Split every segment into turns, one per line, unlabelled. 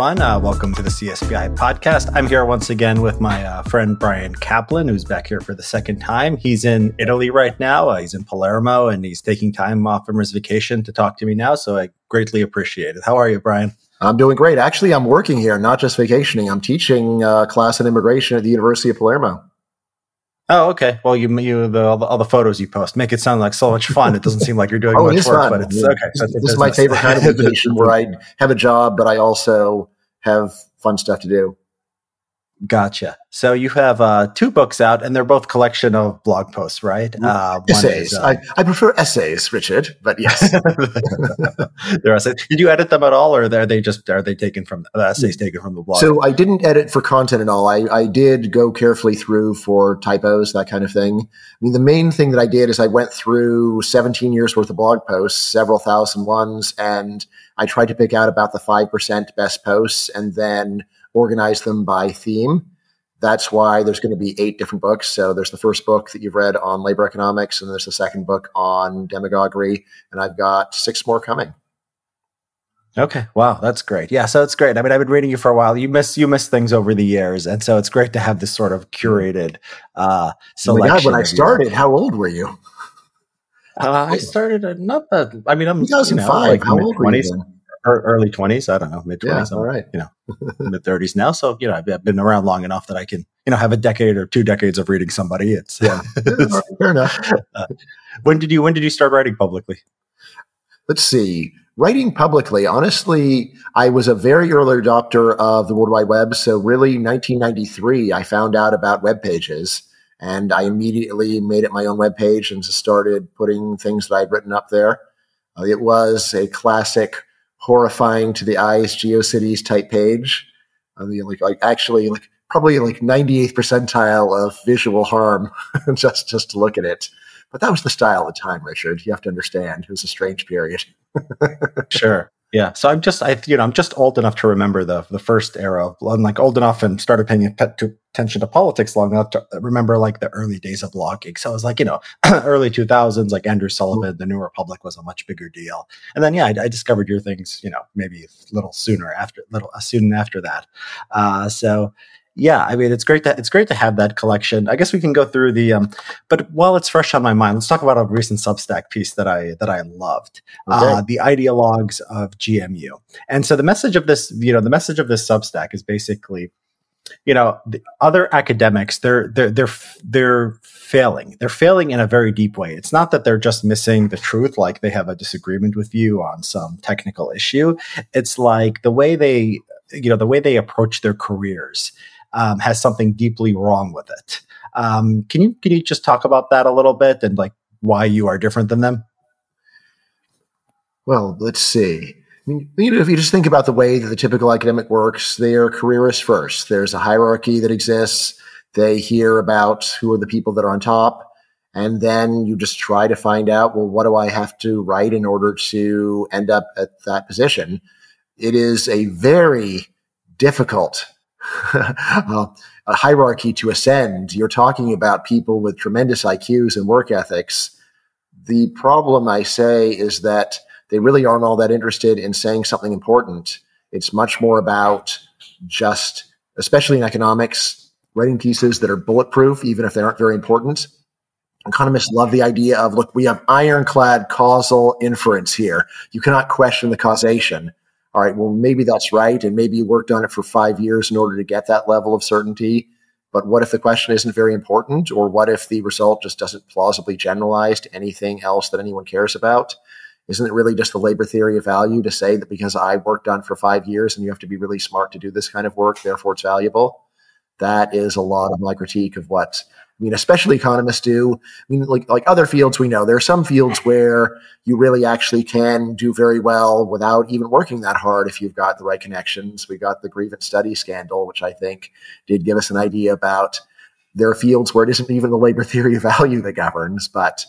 Everyone. Uh, welcome to the CSPI podcast. I'm here once again with my uh, friend Bryan Caplan, who's back here for the second time. He's in Italy right now. Uh, he's in Palermo and he's taking time off from his vacation to talk to me now. So I greatly appreciate it. How are you, Bryan?
I'm doing great. Actually, I'm working here, not just vacationing. I'm teaching uh, class in immigration at the University of Palermo.
Oh, okay. Well, you, you the, all, the, all the photos you post make it sound like so much fun. It doesn't seem like you're doing oh, much work, fun. but it's yeah. okay.
This, this is my favorite kind of vacation where I have a job, but I also have fun stuff to do.
Gotcha. So you have uh, two books out, and they're both collection of blog posts, right?
Uh, essays. Is, uh, I, I prefer essays, Richard, but yes,
they're essays. Did you edit them at all, or are they just are they taken from the essays taken from the blog?
So I didn't edit for content at all. I, I did go carefully through for typos, that kind of thing. I mean, the main thing that I did is I went through 17 years worth of blog posts, several thousand ones, and I tried to pick out about the five percent best posts, and then organize them by theme. That's why there's going to be eight different books. So there's the first book that you've read on labor economics, and there's the second book on demagoguery, and I've got six more coming.
Okay. Wow, that's great. Yeah, so it's great. I mean, I've been reading you for a while. You miss you miss things over the years, and so it's great to have this sort of curated uh selection.
Oh God, when I started, how old were you?
Uh, I started uh, not that. I mean, I'm
2005. You know, like how old were you? Then?
Early 20s i don't know mid 20s
yeah, all right
you know mid 30s now. So you know I've, been around long enough that i can you know have a decade or two decades of reading somebody. It's
yeah. it's, fair enough. uh,
when did you when did you start writing publicly?
Let's see. Writing publicly honestly i was a very early adopter of the world wide web. So really 1993 i found out about web pages and i immediately made it my own web page and started putting things that i'd written up there. Uh, it was a classic horrifying to the eyes GeoCities type page. I mean, like, like actually, like probably like 98th percentile of visual harm just just to look at it. But that was the style of the time, Richard. You have to understand. It was a strange period.
sure. Yeah. So I'm just, I, you know, I'm just old enough to remember the the first era. I'm like old enough and started paying attention to politics long enough to remember like the early days of blogging. So I was like, you know, early 2000s, like Andrew Sullivan, the New Republic was a much bigger deal. And then, yeah, I, I discovered your things, you know, maybe a little sooner after, a little uh, soon after that. Uh, so yeah, I mean, it's great that it's great to have that collection. I guess we can go through the, um, but while it's fresh on my mind, let's talk about a recent Substack piece that I that I loved, okay. uh, the ideologues of GMU. And so the message of this, you know, the message of this Substack is basically, you know, the other academics they're they're they're they're failing. They're failing in a very deep way. It's not that they're just missing the truth, like they have a disagreement with you on some technical issue. It's like the way they, you know, the way they approach their careers um, has something deeply wrong with it. Um, can you can you just talk about that a little bit and like why you are different than them?
Well, let's see. I mean, you know, if you just think about the way that the typical academic works, they are careerists first. There's a hierarchy that exists. They hear about who are the people that are on top. And then you just try to find out, well, what do I have to write in order to end up at that position? It is a very difficult uh, a hierarchy to ascend. You're talking about people with tremendous IQs and work ethics. The problem, I say, is that they really aren't all that interested in saying something important. It's much more about just, especially in economics, writing pieces that are bulletproof, even if they aren't very important. Economists love the idea of look, we have ironclad causal inference here. You cannot question the causation all right, well, maybe that's right. And maybe you worked on it for five years in order to get that level of certainty. But what if the question isn't very important? Or what if the result just doesn't plausibly generalize to anything else that anyone cares about? Isn't it really just the labor theory of value to say that because I worked on for five years and you have to be really smart to do this kind of work, therefore it's valuable? That is a lot of my critique of what I mean, especially economists do. I mean, like like other fields, we know there are some fields where you really actually can do very well without even working that hard if you've got the right connections. We got the grievance study scandal, which I think did give us an idea about there are fields where it isn't even the labor theory of value that governs, but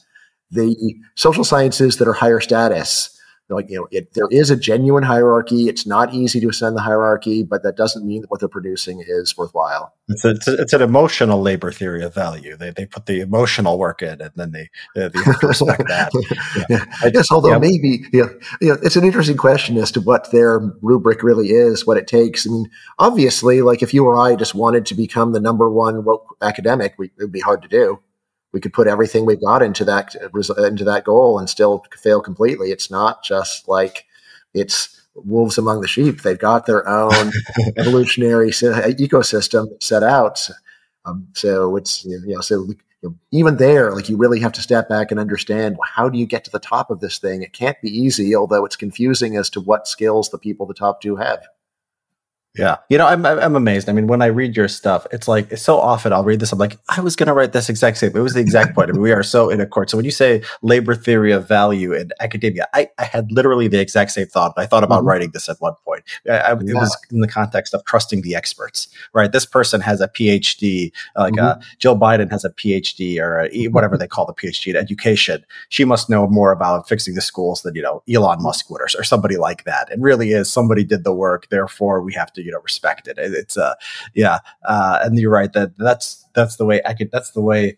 the social sciences that are higher status, like you know it, there is a genuine hierarchy it's not easy to ascend the hierarchy but that doesn't mean that what they're producing is worthwhile
it's, a, it's, an emotional labor theory of value they, they put the emotional work in and then they, they have to respect that
yeah. yeah. i guess although yeah. maybe you know, you know, it's an interesting question as to what their rubric really is what it takes i mean obviously like if you or i just wanted to become the number one academic we, it would be hard to do we could put everything we've got into that uh, uh, into that goal and still fail completely. It's not just like it's wolves among the sheep. They've got their own evolutionary uh, ecosystem set out. Um, so it's you know so you know, even there, like you really have to step back and understand well, how do you get to the top of this thing. It can't be easy, although it's confusing as to what skills the people at the top do have.
Yeah. You know, I'm, I'm amazed. I mean, when I read your stuff, it's like so often I'll read this. I'm like, I was going to write this exact same. It was the exact point. I mean, we are so in accord. So when you say labor theory of value in academia, I, I had literally the exact same thought. I thought about mm-hmm. writing this at one point. I, I, it was in the context of trusting the experts, right? This person has a PhD, like uh, mm-hmm. uh, Jill Biden has a PhD or a, whatever they call the PhD in education. She must know more about fixing the schools than, you know, Elon Musk would or, or somebody like that. It really is somebody did the work. Therefore, we have to, you know, respect it. it it's uh, yeah, uh, and you're right that that's that's the way I could, that's the way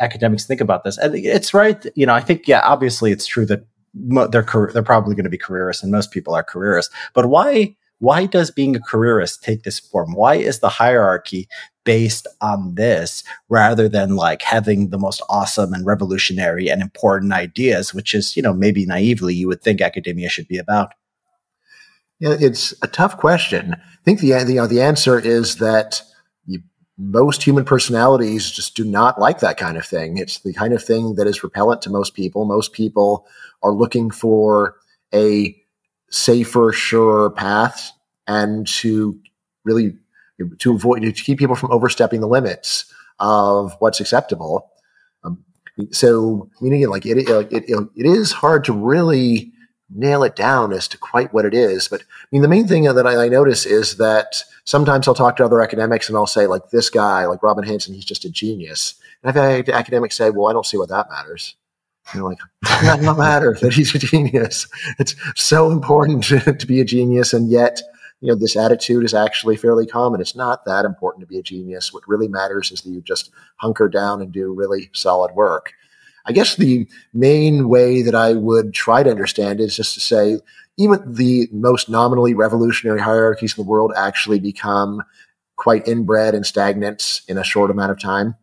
academics think about this, and it's right. You know, I think yeah, obviously it's true that they're they're probably going to be careerists, and most people are careerists. But why why does being a careerist take this form? Why is the hierarchy based on this rather than like having the most awesome and revolutionary and important ideas, which is, you know, maybe naively you would think academia should be about?
Yeah, it's a tough question. I think the the, you know, the answer is that you, most human personalities just do not like that kind of thing. It's the kind of thing that is repellent to most people. Most people are looking for a safer, surer path, and to really to avoid to keep people from overstepping the limits of what's acceptable. Um, so, meaning like it, it, it, it is hard to really nail it down as to quite what it is. But I mean, the main thing that I, I, notice is that sometimes I'll talk to other academics and I'll say, like, this guy, like Robin Hanson, he's just a genius. And I've had academics say, well, I don't see what that matters. And like, it does not matter that he's a genius. It's so important to be a genius. And yet, you know, this attitude is actually fairly common. It's not that important to be a genius. What really matters is that you just hunker down and do really solid work. I guess the main way that I would try to understand is just to say, even the most nominally revolutionary hierarchies in the world actually become quite inbred and stagnant in a short amount of time.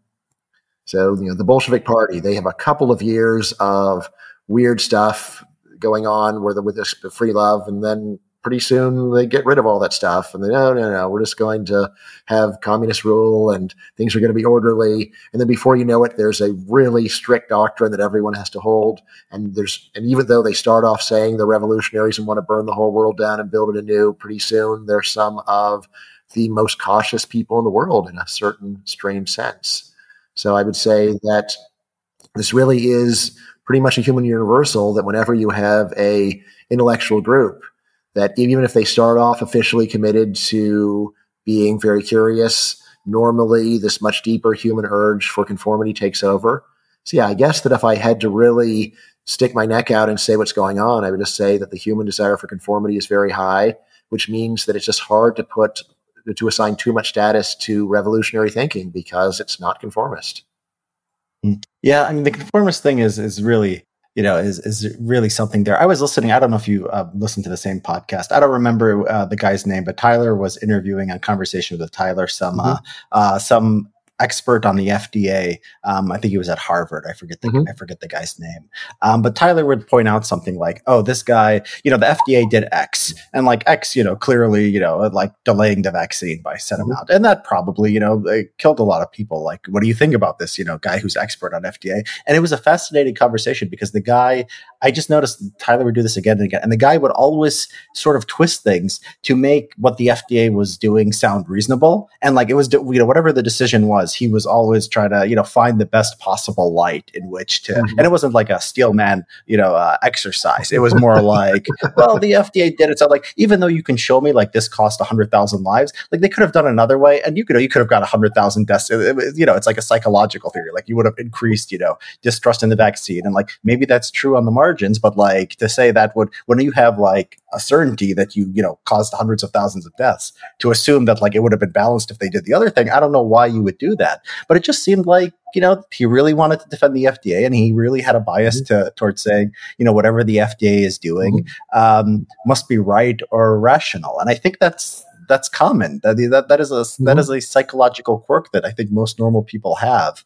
So, you know, the Bolshevik Party, they have a couple of years of weird stuff going on where the, with this free love, and then pretty soon they get rid of all that stuff and they no no no we're just going to have communist rule and things are going to be orderly. And then before you know it there's a really strict doctrine that everyone has to hold. And there's and even though they start off saying the revolutionaries and want to burn the whole world down and build it anew pretty soon there's some of the most cautious people in the world in a certain strange sense. So i would say that this really is pretty much a human universal that whenever you have a intellectual group that even if they start off officially committed to being very curious, normally this much deeper human urge for conformity takes over. So, yeah, I guess that if I had to really stick my neck out and say what's going on, I would just say that the human desire for conformity is very high, which means that it's just hard to put to assign too much status to revolutionary thinking because it's not conformist. Hmm.
Yeah, I mean the conformist thing is is really you know, is is really something there. I was listening. I don't know if you uh, listened to the same podcast. I don't remember uh, the guy's name, but Tyler was interviewing a Conversation with Tyler some mm-hmm. uh, uh some expert on the FDA. Um, I think he was at Harvard. I forget the mm-hmm. I forget the guy's name. Um, but Tyler would point out something like, "Oh, this guy, you know, the FDA did X, and like X, you know, clearly, you know, like delaying the vaccine by set mm-hmm. amount, and that probably, you know, killed a lot of people. Like, what do you think about this? You know, guy who's expert on FDA?" And it was a fascinating conversation because the guy, I just noticed Tyler would do this again and again, and the guy would always sort of twist things to make what the FDA was doing sound reasonable, and like it was, you know, whatever the decision was was, he was always trying to, you know, find the best possible light in which to,
Mhm.
and it wasn't like a steel man, you know, uh, exercise. It was more like, well, the FDA did it. So like, even though you can show me like this cost a hundred thousand lives, like they could have done another way, and you could, you could have got a hundred thousand deaths. It- it- you know, it's like a psychological theory. Like you would have increased, you know, distrust in the vaccine, and like maybe that's true on the margins, but like to say that would when you have like a certainty that you, you know, caused hundreds of thousands of deaths, to assume that like it would have been balanced if they did the other thing, I don't know why you would do that. But it just seemed like you know he really wanted to defend the FDA, and he really had a bias to towards saying you know whatever the FDA is doing um, must be right or rational, and I think that's that's common. That that, that is a that
Mhm.
is a psychological quirk that I think most normal people have.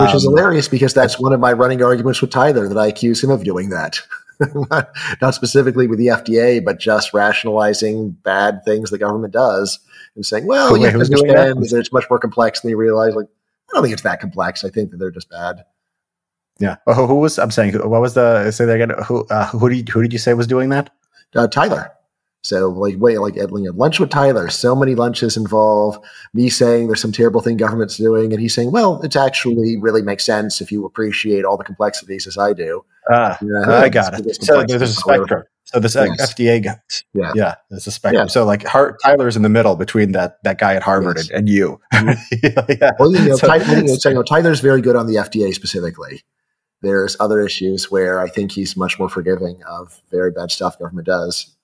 which is
Um,
hilarious because that's one of my running arguments with Tyler that I accuse him of doing that. not specifically with the FDA, but just rationalizing bad things the government does and saying, well, you
who's doing
understand
that?
that it's much more complex than you realize. Like, I don't think it's that complex. I think that they're just bad.
Yeah. Oh, who, who was? I'm saying. What was the? Say that again. Who? Uh, who did? You, who did you say was doing that?
Uh, Tyler. So like wait like at you know, lunch with Tyler. So many lunches involve me saying there's some terrible thing government's doing, and he's saying, well, it's actually really makes sense if you appreciate all the complexities as I do.
Ah,
Yeah,
I got it. So there's a spectrum. So this
Yes.
FDA guy.
Yeah.
Yeah. There's a spectrum.
Yeah.
So like Tyler's in the middle between that that guy at Harvard
Yes.
and, and you.
Mhm.
yeah.
Well, you know,
So-
Ty- you know, so, you know, Tyler's very good on the FDA specifically. There's other issues where I think he's much more forgiving of very bad stuff government does.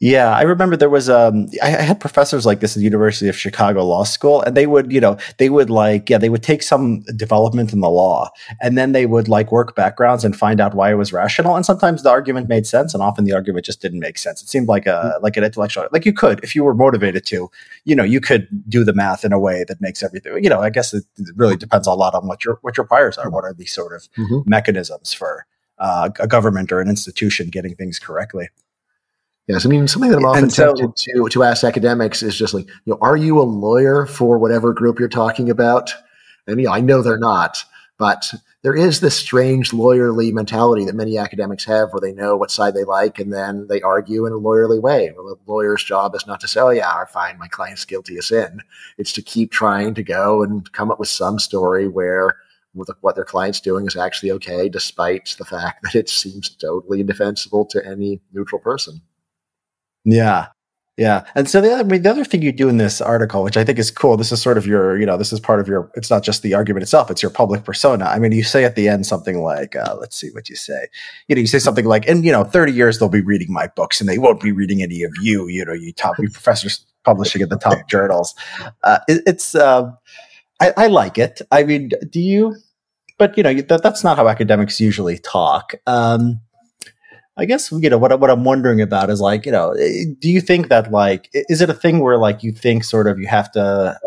Yeah, I remember there was um I, I had professors like this at the University of Chicago Law School, and they would, you know, they would like, yeah, they would take some development in the law and then they would like work backgrounds and find out why it was rational. And sometimes the argument made sense, and often the argument just didn't make sense. It seemed like a like an intellectual like you could, if you were motivated to, you know, you could do the math in a way that makes everything, you know, I guess it, really depends a lot on what your what your priors are. What are these sort of
Mhm.
mechanisms for uh, a government or an institution getting things correctly?
Yes, I mean something that I'm often
so-
tempted to to ask academics is just like, you know, are you a lawyer for whatever group you're talking about? And you know, I know they're not, but there is this strange lawyerly mentality that many academics have where they know what side they like and then they argue in a lawyerly way. Well, the lawyer's job is not to say, oh, yeah, find my client's guilty of sin. It's to keep trying to go and come up with some story where what their client's doing is actually okay, despite the fact that it seems totally indefensible to any neutral person.
Yeah. Yeah. And so the, I mean, the other thing you do in this article, which I think is cool, this is sort of your, you know, this is part of your, it's not just the argument itself, it's your public persona. I mean, you say at the end something like, uh, let's see what you say. You know, you say something like, in, you know, 30 years, they'll be reading my books and they won't be reading any of you, you know, you top, you professors publishing in the top journals. Uh, it, it's, um, I, I like it. I mean, do you, but you know, that, that's not how academics usually talk. Um, I guess you know what what I'm wondering about is like you know eh, do you think that like is it a thing where like you think sort of you have to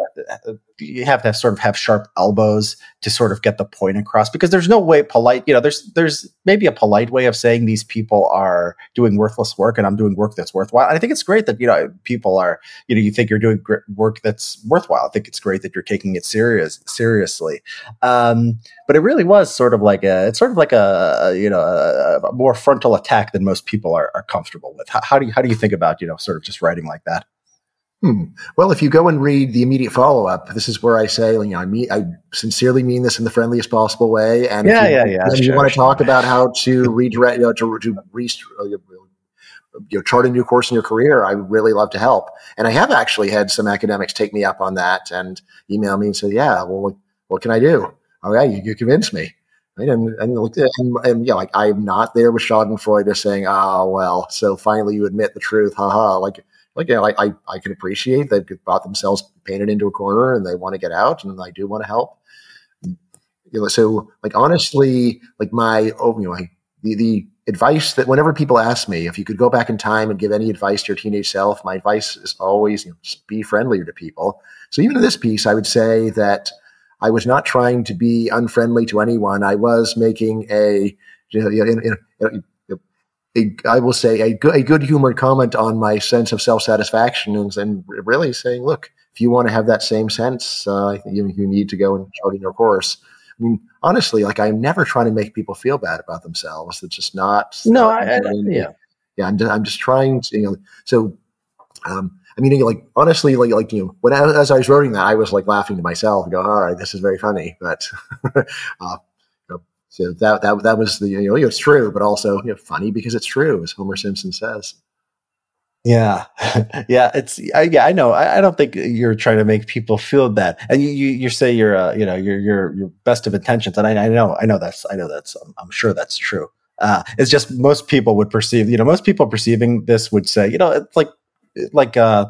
you have to sort of have sharp elbows to sort of get the point across because there's no way polite you know there's there's maybe a polite way of saying these people are doing worthless work and I'm doing work that's worthwhile. And I think it's great that you know people are you know you think you're doing work that's worthwhile. I think it's great that you're taking it serious seriously. Um, but it really was sort of like a it's sort of like a, a, you know a, a more frontal attack than most people are, are comfortable with. How, how do you how do you think about you know sort of just writing like that
Hmm. Well, if you go and read the immediate follow up, this is where I say, you know, I mean, I sincerely mean this in the friendliest possible way. And
Yeah,
if you,
yeah, yeah,
and if you want to
sure.
talk about how to redirect, you know, to, to re, uh, you know, chart a new course in your career, I would really love to help. And I have actually had some academics take me up on that and email me and say, yeah, well, what, what can I do? Oh, yeah, you, you convinced me. Right? And, and, and, and yeah, like I'm not there with Schadenfreude just saying, oh, well, so finally you admit the truth. Haha. Like, like you know, I, I, I can appreciate they've got themselves painted into a corner and they want to get out and I do want to help. You know, so like honestly, like my oh, you know, like the, the advice that whenever people ask me if you could go back in time and give any advice to your teenage self, my advice is always you know, be friendlier to people. So even in this piece, I would say that I was not trying to be unfriendly to anyone. I was making a you know, in, in, a, I will say a good, a good humored comment on my sense of self satisfaction and, and really saying, look, if you want to have that same sense, uh, you, you need to go and chart in your course. I mean, honestly, like I'm never trying to make people feel bad about themselves. It's just not.
no
uh,
I, I, yeah
yeah, I'm just, I'm just trying to, you know, so um, I mean, like honestly, like like you know, when I, as I was writing that, I was like laughing to myself, going, "All right, this is very funny." But uh, so that that that was the you know it's true, but also you know, funny because it's true, as Homer Simpson says.
Yeah, yeah, it's I, yeah. I know. I, I, don't think you're trying to make people feel bad, and you you, you say you're uh, you know you're you're your best of intentions, and I, I know I know that's I know that's um, I'm sure that's true. Uh, it's just most people would perceive you know most people perceiving this would say you know it's like like uh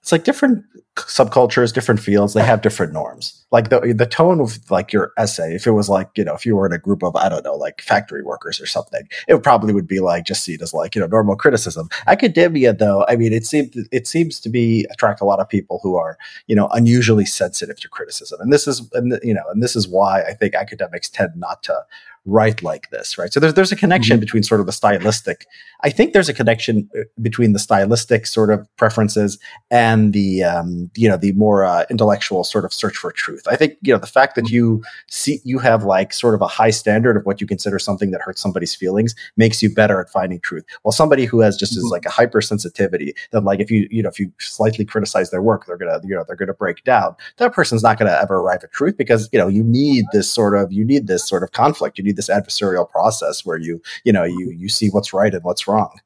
it's like different subcultures, different fields, they have different norms. Like the the tone of like your essay, if it was like, you know, if you were in a group of, I don't know, like factory workers or something, it probably would be like just seen as like, you know, normal criticism. Academia though, I mean, it seems it seems to be attract a lot of people who are, you know, unusually sensitive to criticism. And this is and you know, and this is why I think academics tend not to write like this, right? So there's there's a connection mm-hmm. between sort of the stylistic. I think there's a connection uh, between the stylistic sort of preferences and the um, you know the more uh, intellectual sort of search for truth. I think you know the fact that mm-hmm. you see you have like sort of a high standard of what you consider something that hurts somebody's feelings makes you better at finding truth. While somebody who has just mm-hmm. is like a hypersensitivity that like if you you know if you slightly criticize their work, they're gonna you know they're gonna break down. That person's not gonna ever arrive at truth because you know you need this sort of you need this sort of conflict. You need this adversarial process where you you know you you see what's right and what's wrong.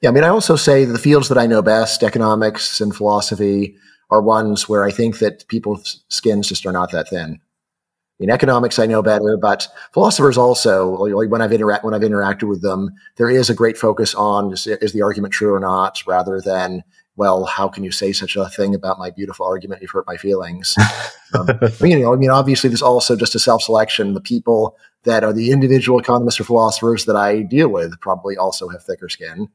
Yeah, I mean, I also say the fields that I know best, economics and philosophy, are ones where I think that people's skins just are not that thin. In economics, I know better, but philosophers also, when I've interact when I've interacted with them, there is a great focus on is, is the argument true or not, rather than well, how can you say such a thing about my beautiful argument? You've hurt my feelings. um, you know, I mean, obviously, there's also just a self selection. The people that are the individual economists or philosophers that I deal with probably also have thicker skin.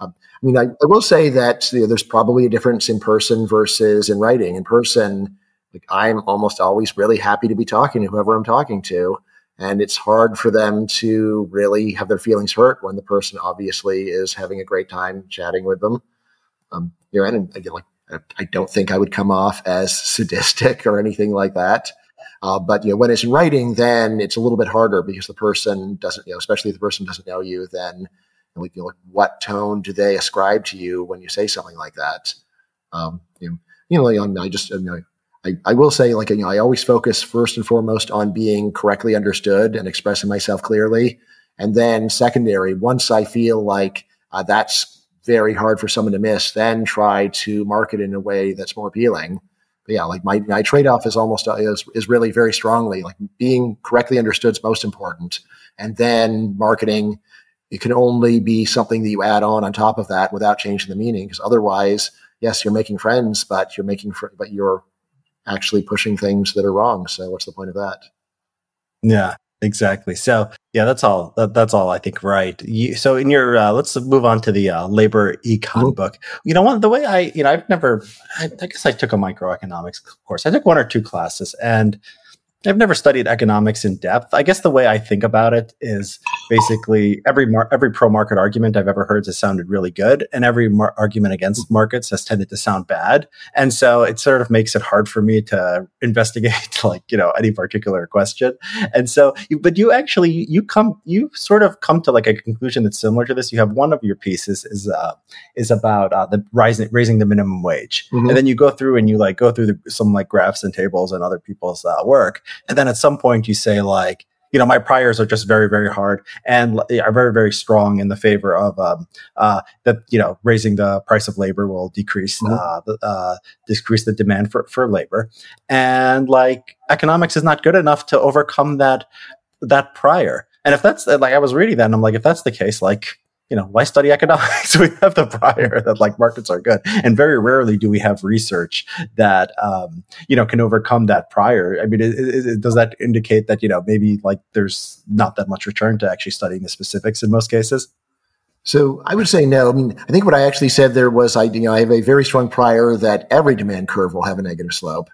Um, I mean, I, I, will say that you know, there's probably a difference in person versus in writing. In person, like I'm almost always really happy to be talking to whoever I'm talking to. And it's hard for them to really have their feelings hurt when the person obviously is having a great time chatting with them. Um, you know, and again, like I don't think I would come off as sadistic or anything like that. Uh, but you know, when it's in writing, then it's a little bit harder because the person doesn't, you know, especially if the person doesn't know you, then like, you know, what tone do they ascribe to you when you say something like that? Um, you know, you know, I just, you know, I, I will say, like, you know, I always focus first and foremost on being correctly understood and expressing myself clearly. And then secondary, once I feel like uh, that's very hard for someone to miss, then try to market in a way that's more appealing. Yeah, like my, my trade off is almost uh, is, is really very strongly like being correctly understood is most important. And then marketing, it can only be something that you add on on top of that without changing the meaning. Because otherwise, yes, you're making friends, but you're making, fr- but you're actually pushing things that are wrong. So what's the point of that?
Yeah. Exactly. So yeah, that's all. That, that's all I think. Right. You, so in your, uh, let's move on to the uh, labor econ mm-hmm. book. You know, one the way I, you know, I've never. I, I guess I took a microeconomics course. I took one or two classes, and I've never studied economics in depth. I guess the way I think about it is basically every mar- every pro market argument I've ever heard has sounded really good, and every mar- argument against markets has tended to sound bad. And so it sort of makes it hard for me to investigate like you know any particular question. And so, but you actually you come you sort of come to like a conclusion that's similar to this. You have one of your pieces is uh, is about uh, the rising raising the minimum wage, mm-hmm. and then you go through and you like go through the, some like graphs and tables and other people's uh, work and then at some point you say like, you know, my priors are just very, very hard and are very, very strong in the favor of um, uh, that. You know, raising the price of labor will decrease mm-hmm. uh, the, uh, decrease the demand for for labor, and like economics is not good enough to overcome that that prior. And if that's like I was reading that, and I'm like, if that's the case, like you know, why study economics? we have the prior that like markets are good. And very rarely do we have research that, um, you know, can overcome that prior. I mean, it, it, it, does that indicate that, you know, maybe like there's not that much return to actually studying the specifics in most cases?
So I would say no. I mean, I think what I actually said there was I, you know, I have a very strong prior that every demand curve will have a negative slope.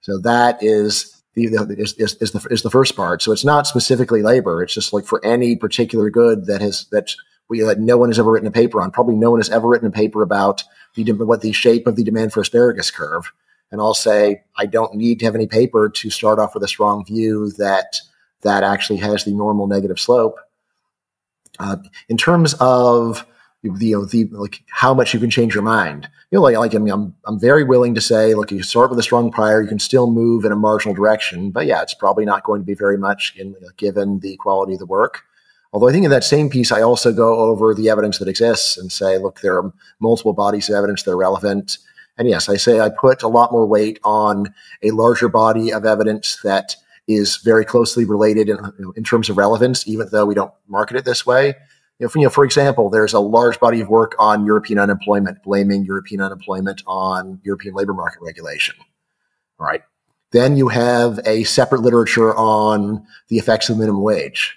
So that is the, is, is, is the, is the first part. So it's not specifically labor. It's just like for any particular good that has, that we, that no one has ever written a paper on. Probably no one has ever written a paper about the, what the shape of the demand for asparagus curve. And I'll say I don't need to have any paper to start off with a strong view that that actually has the normal negative slope. Uh, in terms of the, you know, the like how much you can change your mind. You know, like like I mean, I'm I'm very willing to say, look, you start with a strong prior, you can still move in a marginal direction, but yeah, it's probably not going to be very much in, given the quality of the work. Although I think in that same piece, I also go over the evidence that exists and say, look, there are multiple bodies of evidence that are relevant. And yes, I say I put a lot more weight on a larger body of evidence that is very closely related in, in terms of relevance, even though we don't market it this way. You know, for, you know, for example, there's a large body of work on European unemployment, blaming European unemployment on European labor market regulation. All right. Then you have a separate literature on the effects of minimum wage.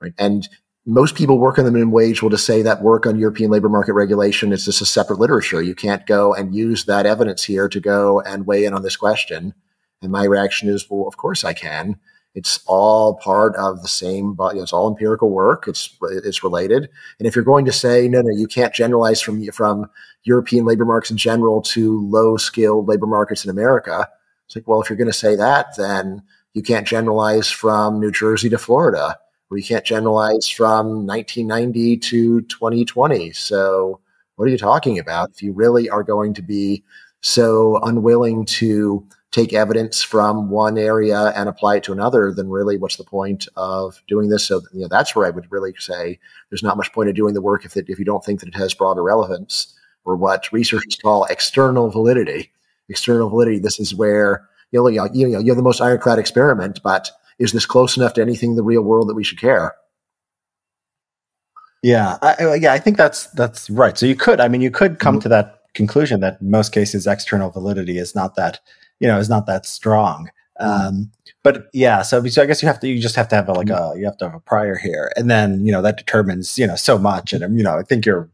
Right. And most people work on the minimum wage will just say that work on European labor market regulation is just a separate literature. You can't go and use that evidence here to go and weigh in on this question. And my reaction is, well, of course I can. It's all part of the same, but it's all empirical work. It's it's related. And if you're going to say no, no, you can't generalize from from European labor markets in general to low skilled labor markets in America, it's like, well, if you're going to say that, then you can't generalize from New Jersey to Florida we can't generalize from 1990 to 2020. So, what are you talking about? If you really are going to be so unwilling to take evidence from one area and apply it to another, then really what's the point of doing this? So, you know, that's where I would really say there's not much point of doing the work if, it, if you don't think that it has broader relevance or what researchers call external validity. External validity, this is where you know, you know, you have the most ironclad experiment, but is this close enough to anything in the real world that we should care?
Yeah, I, yeah, I think that's that's right. So you could, I mean, you could come mm-hmm. to that conclusion that most cases external validity is not that, you know, is not that strong. Mm-hmm. Um, but yeah, so, so I guess you have to, you just have to have a, like mm-hmm. a, you have to have a prior here, and then you know that determines you know so much, and you know I think you're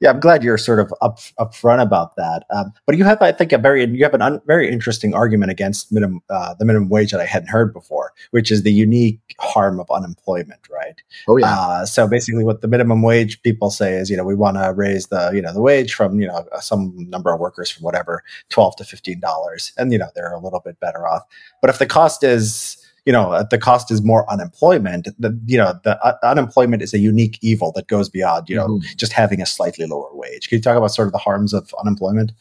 yeah, I'm glad you're sort of up upfront about that. Um, but you have, I think, a very you have a un, very interesting argument against minimum uh, the minimum wage that I hadn't heard before, which is the unique harm of unemployment, right?
Oh yeah.
Uh, so basically, what the minimum wage people say is, you know, we want to raise the you know the wage from you know some number of workers from whatever twelve to fifteen dollars, and you know they're a little bit better off. But if the cost is you know the cost is more unemployment the you know the uh, unemployment is a unique evil that goes beyond you know mm-hmm. just having a slightly lower wage can you talk about sort of the harms of unemployment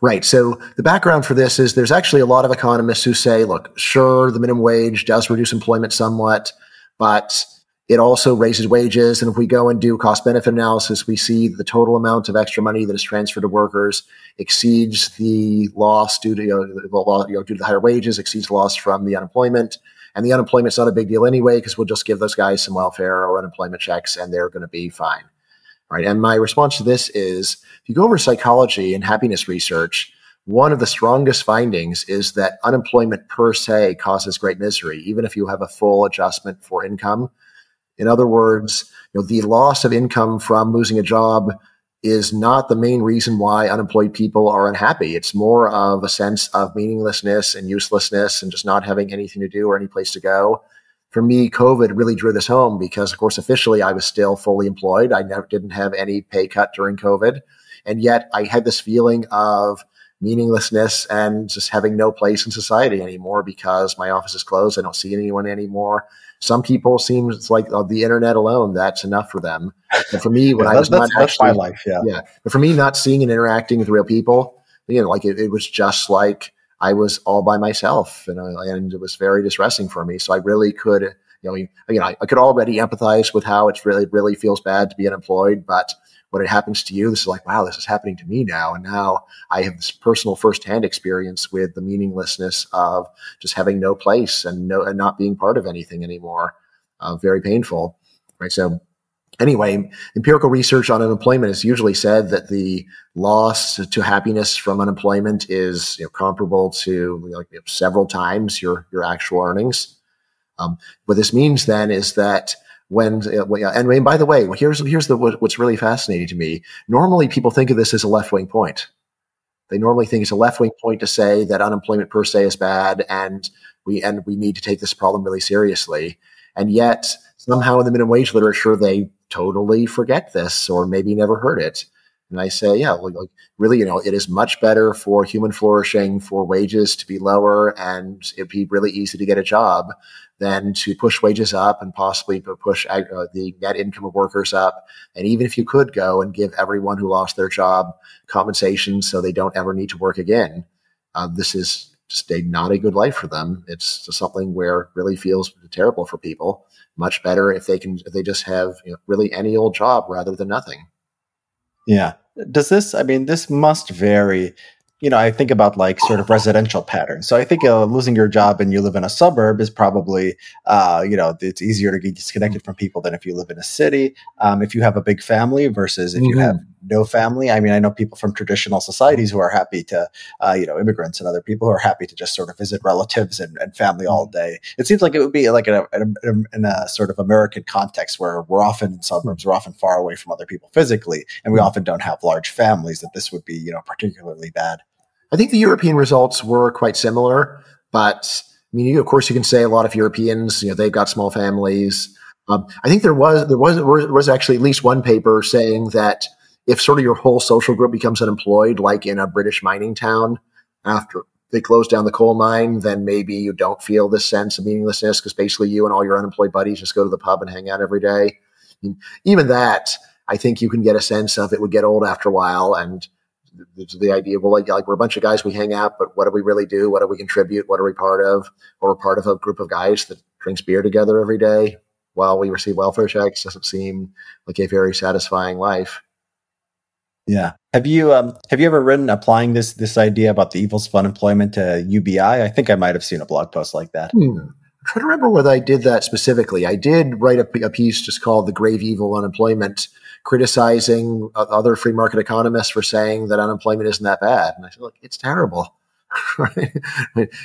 Right. So the background for this is there's actually a lot of economists who say, look, sure, the minimum wage does reduce employment somewhat, but it also raises wages. And if we go and do cost benefit analysis, we see the total amount of extra money that is transferred to workers exceeds the loss due to, you know, due to the higher wages, exceeds loss from the unemployment. And the unemployment's not a big deal anyway, because we'll just give those guys some welfare or unemployment checks and they're going to be fine. Right. And my response to this is if you go over psychology and happiness research, one of the strongest findings is that unemployment per se causes great misery, even if you have a full adjustment for income in other words, you know, the loss of income from losing a job is not the main reason why unemployed people are unhappy. It's more of a sense of meaninglessness and uselessness and just not having anything to do or any place to go. For me, COVID really drew this home because, of course, officially I was still fully employed. I never didn't have any pay cut during COVID. And yet I had this feeling of meaninglessness and just having no place in society anymore because my office is closed. I don't see anyone anymore some people seems like uh, the internet alone that's enough for them. And for me, when yeah, I was not actually,
my life, yeah,
yeah. But for me, not seeing and interacting with real people, you know, like it, it was just like I was all by myself, and and it was very distressing for me. So I really could, you know, you know, I, I could already empathize with how it's really really feels bad to be unemployed, but when it happens to you, this is like, wow, this is happening to me now. And now I have this personal firsthand experience with the meaninglessness of just having no place and no and not being part of anything anymore. Uh, very painful. Right. So anyway, empirical research on unemployment has usually said that the loss to happiness from unemployment is you know, comparable to like, you know, several times your your actual earnings. Um, what this means then is that when uh, and, and by the way, here's here's the what's really fascinating to me. Normally, people think of this as a left wing point. They normally think it's a left wing point to say that unemployment per se is bad, and we and we need to take this problem really seriously. And yet, somehow in the minimum wage literature, they totally forget this, or maybe never heard it. And I say, yeah, like, like, really, you know, it is much better for human flourishing for wages to be lower and it'd be really easy to get a job than to push wages up and possibly push uh, the net income of workers up. And even if you could go and give everyone who lost their job compensation so they don't ever need to work again, uh, this is just a not a good life for them. It's something where it really feels terrible for people. Much better if they can if they just have you know, really any old job rather than nothing.
Yeah. Does this? I mean, this must vary you know, I think about like sort of residential patterns. So I think uh, losing your job and you live in a suburb is probably, uh, you know, it's easier to get disconnected from people than if you live in a city. Um, if you have a big family versus if mm-hmm. you have no family. I mean, I know people from traditional societies who are happy to, uh, you know, immigrants and other people who are happy to just sort of visit relatives and, and family all mm-hmm. day. It seems like it would be like in a, in a, in a sort of American context where we're often in suburbs, we're often far away from other people physically, and we mm-hmm. often don't have large families. That this would be, you know, particularly bad.
I think the European results were quite similar, but I mean, of course, you can say a lot of Europeans, you know, they've got small families. Um, I think there was there was was actually at least one paper saying that if sort of your whole social group becomes unemployed, like in a British mining town, after they close down the coal mine, then maybe you don't feel this sense of meaninglessness because basically you and all your unemployed buddies just go to the pub and hang out every day. I mean, even that, I think you can get a sense of it would get old after a while, and the, the idea, well, like, like we're a bunch of guys, we hang out, but what do we really do? What do we contribute? What are we part of? Or we're part of a group of guys that drinks beer together every day while we receive welfare checks. Doesn't seem like a very satisfying life.
Yeah. Have you um have you ever written applying this this idea about the evils of unemployment to UBI? I think I might have seen a blog post like that.
Hmm. I'm trying to remember whether I did that specifically. I did write a, a piece just called "The Grave Evil Unemployment," criticizing other free market economists for saying that unemployment isn't that bad. And I said, look, it's terrible.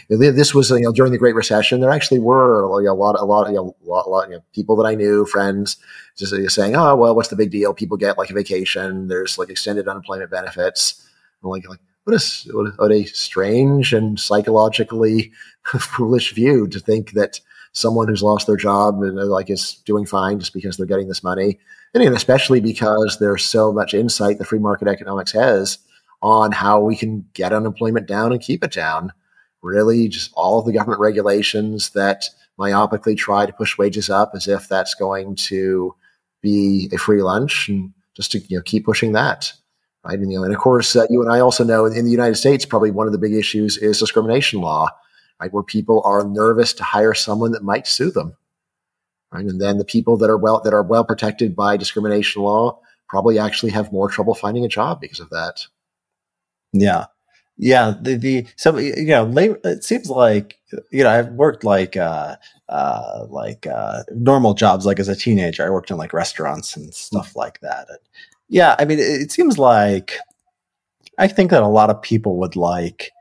this was you know during the Great Recession. There actually were a lot, a lot, you know, a lot, a lot you know, people that I knew, friends, just saying, "Oh, well, what's the big deal? People get like a vacation. There's like extended unemployment benefits." Like, like what a what a strange and psychologically foolish view to think that someone who's lost their job and uh, like is doing fine just because they're getting this money and especially because there's so much insight the free market economics has on how we can get unemployment down and keep it down. Really, just all of the government regulations that myopically try to push wages up as if that's going to be a free lunch, and just to you know keep pushing that, right? And you know, and of course, uh, you and I also know in the United States, probably one of the big issues is discrimination law, right? Where people are nervous to hire someone that might sue them right? And then the people that are well that are well protected by discrimination law probably actually have more trouble finding a job because of that.
Yeah. Yeah, the, the so you know, labor, it seems like you know I've worked like uh, uh, like uh, normal jobs. Like as a teenager, I worked in like restaurants and stuff like that. And yeah, I mean, it, it seems like I think that a lot of people would like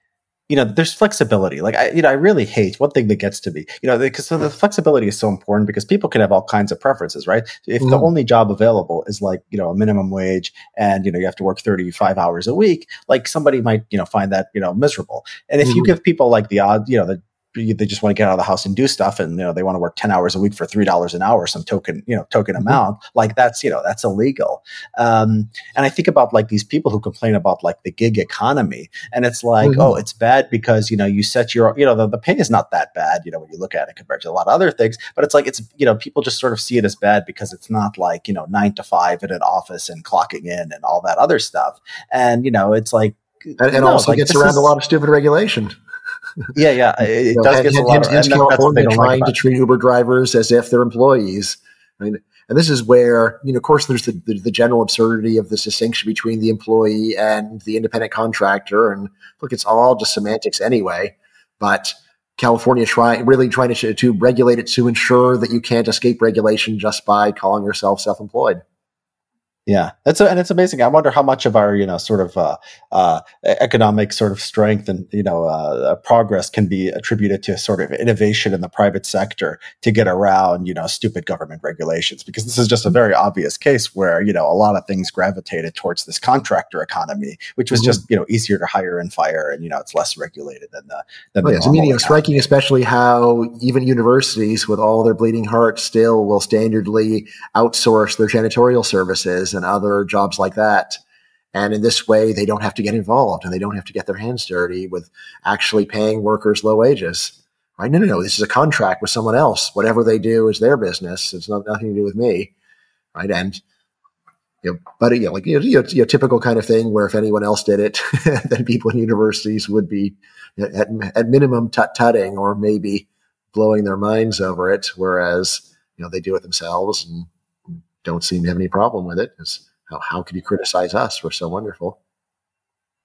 you know, there's flexibility. Like I, you know, I really hate one thing that gets to me, you know, because so the flexibility is so important because people can have all kinds of preferences, right? If mm-hmm. the only job available is like, you know, a minimum wage and, you know, you have to work 35 hours a week, like somebody might, you know, find that, you know, miserable. And if mm-hmm. you give people like the odd, you know, the they just want to get out of the house and do stuff and you know they want to work 10 hours a week for three dollars an hour some token you know token mm-hmm. amount like that's you know that's illegal um, and i think about like these people who complain about like the gig economy and it's like mm-hmm. oh it's bad because you know you set your you know the, the pay is not that bad you know when you look at it compared to a lot of other things but it's like it's you know people just sort of see it as bad because it's not like you know nine to five in an office and clocking in and all that other stuff and you know it's like
and, and no, also like, gets around is, a lot of stupid regulation
yeah, yeah, it, does get a
lot. Hence, California trying to treat Uber drivers as if they're employees. I mean, and this is where, you know, of course, there's the, the, the, general absurdity of this distinction between the employee and the independent contractor. And look, it's all just semantics anyway. But California trying really trying to to regulate it to ensure that you can't escape regulation just by calling yourself self-employed.
Yeah, it's a, and it's amazing. I wonder how much of our you know sort of uh, uh, economic sort of strength and you know uh, progress can be attributed to sort of innovation in the private sector to get around you know stupid government regulations. Because this is just a very obvious case where you know a lot of things gravitated towards this contractor economy, which was mm-hmm. just you know easier to hire and fire, and you know it's less regulated than the. Than
oh, the I mean, you know, striking especially how even universities, with all their bleeding hearts, still will standardly outsource their janitorial services and other jobs like that. And in this way, they don't have to get involved and they don't have to get their hands dirty with actually paying workers low wages. Right? No, no, no. This is a contract with someone else. Whatever they do is their business. It's not nothing to do with me. Right? And you know, but you know, like you know, you know, typical kind of thing where if anyone else did it, then people in universities would be at, at minimum tut tutting or maybe blowing their minds over it, whereas you know they do it themselves and don't seem to have any problem with it. Because how, how could you criticize us? We're so wonderful.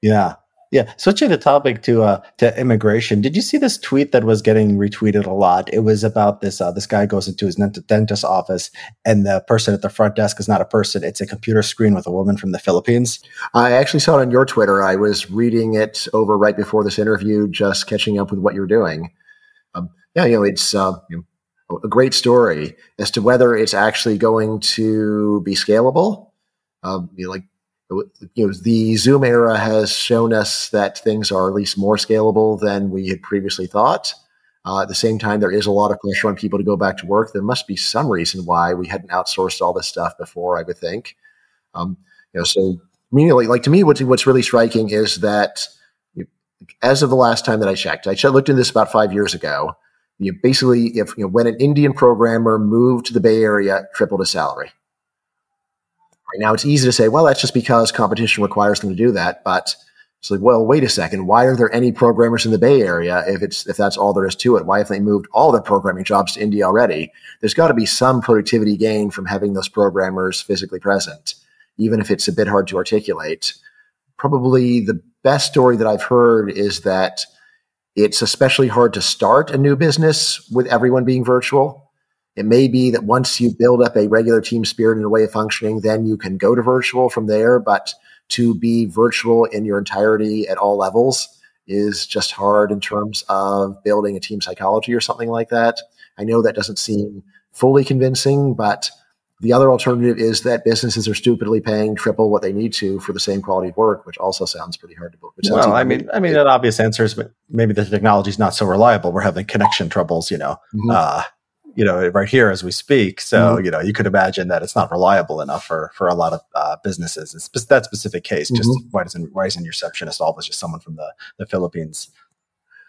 Yeah, yeah, switching the topic to uh, to immigration. Did you see this tweet that was getting retweeted a lot? It was about this uh, this guy goes into his dentist's office, and the person at the front desk is not a person; it's a computer screen with a woman from the Philippines.
I actually saw it on your Twitter. I was reading it over right before this interview, just catching up with what you're doing. Um, yeah, you know, it's uh, you know, a great story as to whether it's actually going to be scalable. Um, you know, like you know, the Zoom era has shown us that things are at least more scalable than we had previously thought. Uh, at the same time, there is a lot of pressure on people to go back to work. There must be some reason why we hadn't outsourced all this stuff before. I would think. Um, you know, so immediately, like to me, what's what's really striking is that as of the last time that I checked, I looked into this about five years ago. You basically, if you know, when an Indian programmer moved to the Bay Area, tripled his salary. Right now, it's easy to say, well, that's just because competition requires them to do that. But it's like, well, wait a second. Why are there any programmers in the Bay Area if it's if that's all there is to it? Why have they moved all their programming jobs to India already? There's got to be some productivity gain from having those programmers physically present, even if it's a bit hard to articulate. Probably the best story that I've heard is that it's especially hard to start a new business with everyone being virtual it may be that once you build up a regular team spirit and a way of functioning, then you can go to virtual from there. But to be virtual in your entirety at all levels is just hard in terms of building a team psychology or something like that. I know that doesn't seem fully convincing, but the other alternative is that businesses are stupidly paying triple what they need to for the same quality of work, which also sounds pretty hard to book.
Well, I mean, I mean, an obvious answer is maybe the technology is not so reliable. We're having connection troubles, you know. Mm-hmm. Uh, you know, right here as we speak. So, mm-hmm. you know, you could imagine that it's not reliable enough for, for a lot of uh, businesses. It's that specific case. Mm-hmm. Just why doesn't, why isn't your receptionist always just someone from the, the Philippines?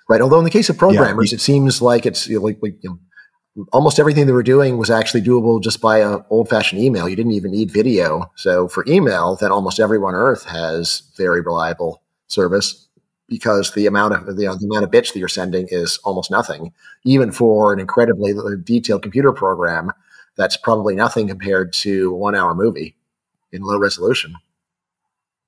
Right. Although in the case of programmers, yeah. it seems like it's you know, like, like you know, almost everything they were doing was actually doable just by an old fashioned email. You didn't even need video. So for email, then almost everyone on earth has very reliable service because the amount of the, the, amount of bits that you're sending is almost nothing, even for an incredibly detailed computer program. That's probably nothing compared to one hour movie in low resolution.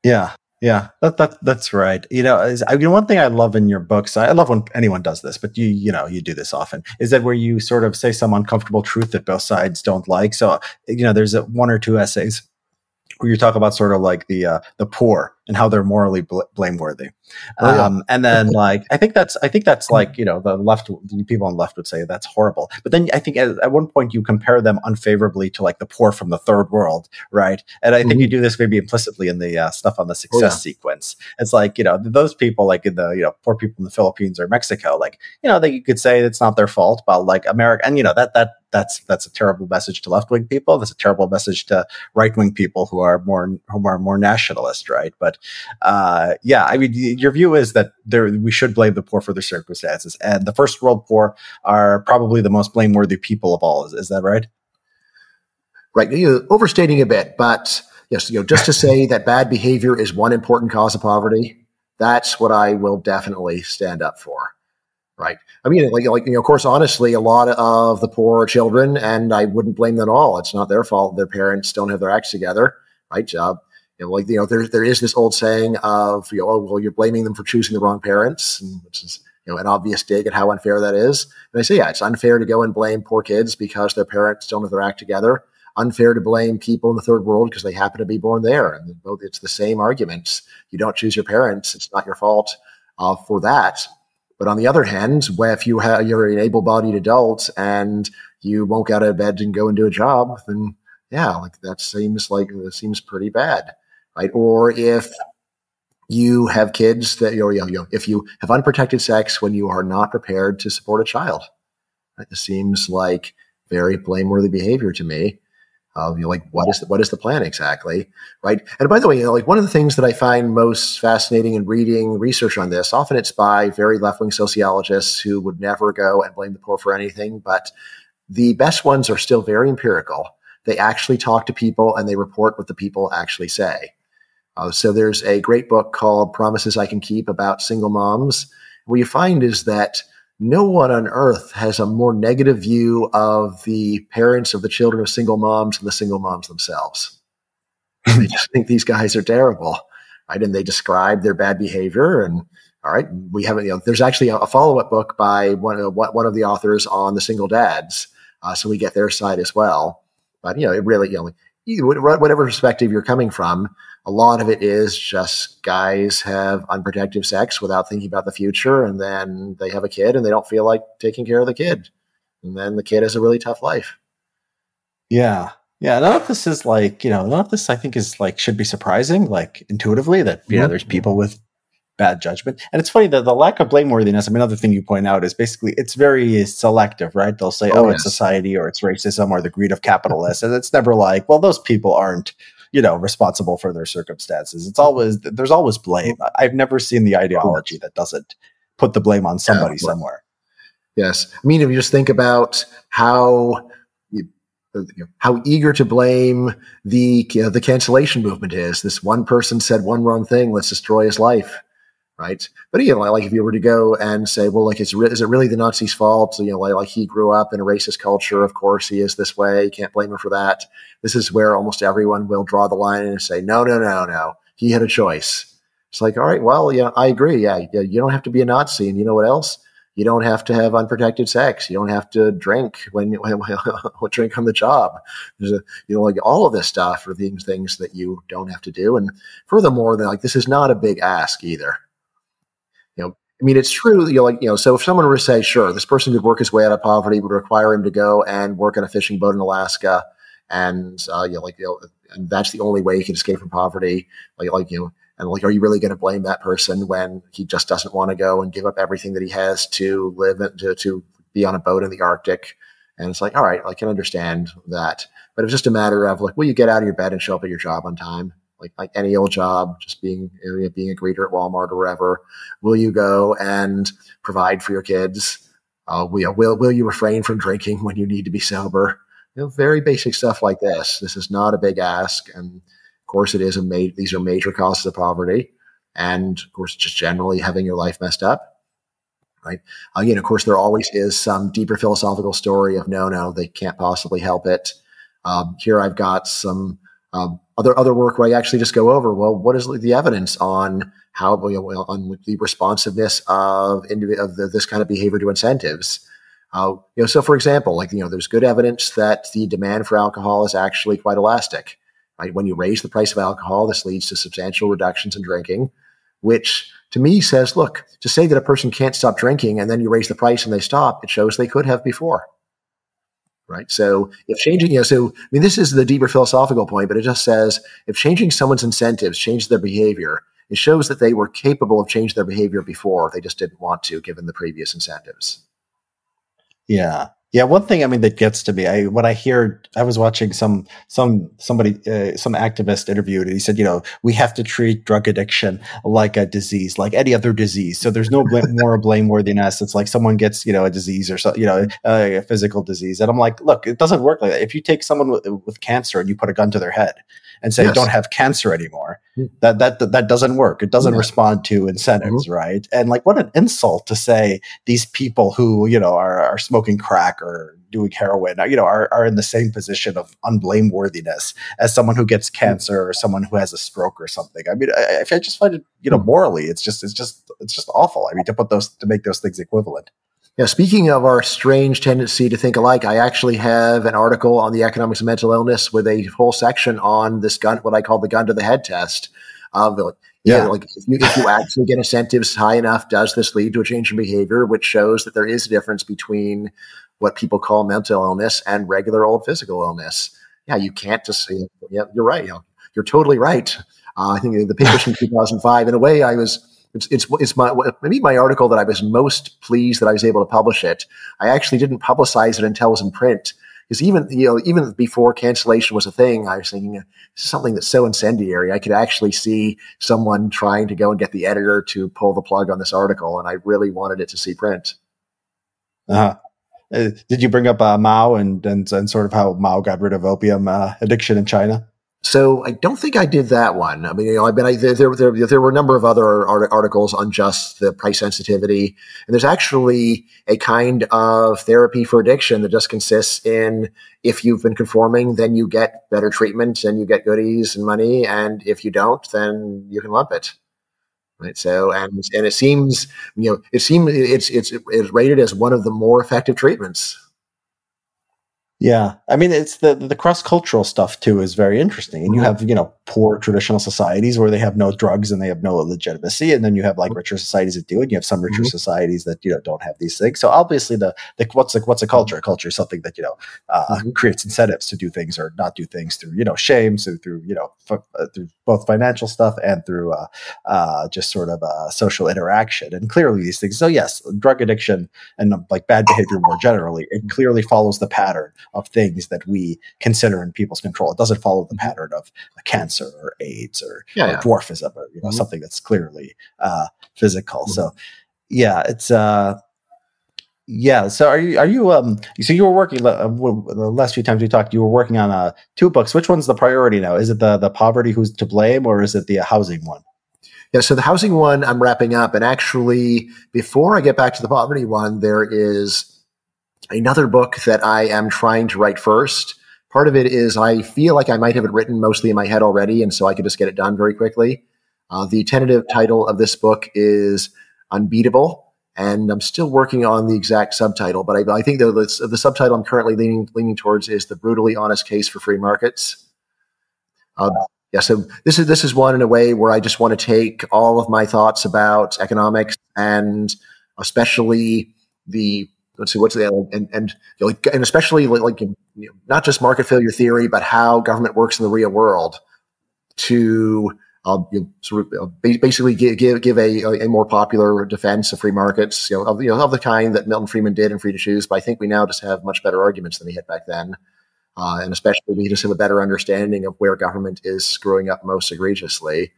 Yeah, yeah, that, that that's right. You know, is, I mean, one thing I love in your books, I love when anyone does this, but you you know you do this often, is that where you sort of say some uncomfortable truth that both sides don't like. So you know, there's a, one or two essays where you talk about sort of like the uh, the poor and how they're morally bl- blameworthy. Oh, yeah. um, and then like I think that's I think that's like you know the left people on the left would say that's horrible. But then I think at, at, one point you compare them unfavorably to like the poor from the third world, right? And I think mm-hmm. you do this maybe implicitly in the uh, stuff on the success oh, yeah. sequence. It's like you know those people like in the you know poor people in the Philippines or Mexico, like you know that you could say it's not their fault, but like America and you know that that that's that's a terrible message to left wing people. That's a terrible message to right wing people who are more who are more nationalist, right? But uh, yeah, I mean, your view is that there we should blame the poor for their circumstances, and the first world poor are probably the most blameworthy people of all. Is, is that right?
Right, you're overstating a bit, but yes, you know, just to say that bad behavior is one important cause of poverty. That's what I will definitely stand up for right? I mean, like, like you know, of course, honestly, a lot of the poor children, and I wouldn't blame them all. It's not their fault. Their parents don't have their acts together, right? Uh, you know, like you know, there there is this old saying of you know, oh well, you're blaming them for choosing the wrong parents, which is you know an obvious dig at how unfair that is. And I say, yeah, it's unfair to go and blame poor kids because their parents don't have their act together. Unfair to blame people in the third world because they happen to be born there. And it's the same arguments. You don't choose your parents; it's not your fault uh, for that. But on the other hand, if you have, you're an able-bodied adult and you won't get out of bed and go and do a job, then yeah, like that seems like it seems pretty bad, right? Or if you have kids that you know, if you have unprotected sex when you are not prepared to support a child, right? It seems like very blameworthy behavior to me. You know, like what is the, what is the plan exactly, right? And by the way, you know, like one of the things that I find most fascinating in reading research on this, often it's by very left wing sociologists who would never go and blame the poor for anything, but the best ones are still very empirical. They actually talk to people and they report what the people actually say. Uh, so there's a great book called Promises I Can Keep about single moms. What you find is that no one on earth has a more negative view of the parents of the children of single moms than the single moms themselves. they just think these guys are terrible, right? And they describe their bad behavior. And all right, we haven't. You know, there's actually a, follow up book by one of one of the authors on the single dads, uh, so we get their side as well. But you know, it really, you know, whatever perspective you're coming from, a lot of it is just guys have unprotected sex without thinking about the future, and then they have a kid and they don't feel like taking care of the kid, and then the kid has a really tough life.
Yeah, yeah. None of this is like you know, none of this I think is like should be surprising, like intuitively that you mm-hmm. know there's people with bad judgment. And it's funny that the lack of blameworthiness. I mean, another thing you point out is basically it's very selective, right? They'll say, "Oh, oh yes. it's society," or "It's racism," or "the greed of capitalists," and it's never like, "Well, those people aren't." you know responsible for their circumstances it's always there's always blame mm-hmm. i've never seen the ideology that doesn't put the blame on somebody yeah, somewhere
yes i mean if you just think about how uh, how eager to blame the you know, the cancellation movement is. This one person said one wrong thing, let's destroy his life right? But you know, like if you were to go and say, well, like, is, is it really the Nazis' fault? So, you know, like, like, he grew up in a racist culture. Of course, he is this way. You can't blame him for that. This is where almost everyone will draw the line and say, no, no, no, no. He had a choice. It's like, all right, well, yeah, I agree. Yeah, you don't have to be a Nazi, and you know what else? You don't have to have unprotected sex. You don't have to drink when, when drink on the job. There's a, you know, like all of this stuff are things things that you don't have to do. And furthermore, like this is not a big ask either I mean, it's true. that You like you know, so if someone were to say, "Sure, this person could work his way out of poverty," would require him to go and work on a fishing boat in Alaska, and uh, you know, like you know, and that's the only way he can escape from poverty. Like, like you know, and like, are you really going to blame that person when he just doesn't want to go and give up everything that he has to live in, to to be on a boat in the Arctic? And it's like, all right, I can understand that, but it's just a matter of like, will you get out of your bed and show up at your job on time? Like like any old job, just being being a greeter at Walmart or wherever? Will you go and provide for your kids? Uh, will, will will you refrain from drinking when you need to be sober? You know, very basic stuff like this. This is not a big ask, and of course, it is a ma- these are major causes of poverty, and of course, just generally having your life messed up. Right. Again, of course, there always is some deeper philosophical story of no, no, they can't possibly help it. Um, here, I've got some um, other other work where I actually just go over well, what is the evidence on how on the responsiveness of of the, this kind of behavior to incentives. Uh, you know, so for example, like you know, there's good evidence that the demand for alcohol is actually quite elastic. Right, when you raise the price of alcohol, this leads to substantial reductions in drinking, which to me says, look, to say that a person can't stop drinking and then you raise the price and they stop, it shows they could have before right? So if changing, you know, so I mean, this is the deeper philosophical point, but it just says if changing someone's incentives changes their behavior, it shows that they were capable of changing their behavior before. They just didn't want to, given the previous incentives.
Yeah, yeah, one thing I mean that gets to me, I when I hear, I was watching some some somebody uh, some activist interviewed, and he said, you know, we have to treat drug addiction like a disease, like any other disease. So there's no more blameworthiness. It's like someone gets you know a disease or so, you know uh, a physical disease, and I'm like, look, it doesn't work like that. If you take someone with, with cancer and you put a gun to their head, and say yes. don't have cancer anymore. Mm-hmm. That, that that doesn't work. It doesn't yeah. respond to incentives, mm-hmm. right? And like what an insult to say these people who, you know, are are smoking crack or doing heroin, you know, are, are in the same position of unblameworthiness as someone who gets hmm. cancer or someone who has a stroke or something. I mean, I, I just find it, you know, hmm. morally, it's just, it's just, it's just awful. I mean, to put those, to make those things equivalent.
Yeah, speaking of our strange tendency to think alike, I actually have an article on the economics of mental illness with a whole section on this gun, what I call the gun to the head test. Of uh, yeah, like if you, if you actually get incentives high enough, does this lead to a change in behavior, which shows that there is a difference between what people call mental illness and regular old physical illness. Yeah, you can't just say, yeah, you're right. You know, you're totally right. Uh, I think the paper from 2005, in a way, I was it's it's it's my maybe my article that I was most pleased that I was able to publish it. I actually didn't publicize it until it was in print because even you know even before cancellation was a thing, I was thinking something that's so incendiary. I could actually see someone trying to go and get the editor to pull the plug on this article, and I really wanted it to see print.
Uh-huh. Uh, did you bring up uh, Mao and, and, and sort of how Mao got rid of opium uh, addiction in China?
So I don't think I did that one. I mean, you know, I mean, I, there, there, there were a number of other articles on just the price sensitivity, and there's actually a kind of therapy for addiction that just consists in if you've been conforming, then you get better treatment and you get goodies and money, and if you don't, then you can lump it. Right. So, and and it seems, you know, it seems it's it's it's rated as one of the more effective treatments
yeah, I mean it's the the cross cultural stuff too is very interesting, and you mm-hmm. have you know poor traditional societies where they have no drugs and they have no legitimacy, and then you have like mm-hmm. richer societies that do, and you have some richer mm-hmm. societies that you know don't have these things. So obviously, the, the what's a, what's a culture? A culture is something that you know uh, mm-hmm. creates incentives to do things or not do things through you know shame, so through you know f- uh, through both financial stuff and through uh, uh, just sort of uh, social interaction, and clearly these things. So yes, drug addiction and like bad behavior more generally, it clearly follows the pattern of things that we consider in people's control. It doesn't follow the mm-hmm. pattern of cancer or AIDS or, yeah, or yeah. dwarfism or you know mm-hmm. something that's clearly uh, physical. Mm-hmm. So yeah, it's uh, yeah. So are you are you um? So you were working uh, the last few times we talked. You were working on uh, two books. Which one's the priority now? Is it the the poverty who's to blame, or is it the housing one?
Yeah, so the housing one I'm wrapping up, and actually, before I get back to the poverty one, there is another book that I am trying to write first. Part of it is I feel like I might have it written mostly in my head already, and so I could just get it done very quickly. Uh, the tentative title of this book is Unbeatable, and I'm still working on the exact subtitle, but I, I think the, the, the, subtitle I'm currently leaning, leaning towards is The Brutally Honest Case for Free Markets. Uh, yeah, so this is this is one in a way where I just want to take all of my thoughts about economics and especially the let's see what's the and and like, and especially like, like you know, not just market failure theory, but how government works in the real world to uh, you know, sort of uh, basically give give, give a, a more popular defense of free markets, you know, of, you know, of the kind that Milton Friedman did in Free to Choose. But I think we now just have much better arguments than we had back then. Uh, and especially we just have a better understanding of where government is screwing up most egregiously.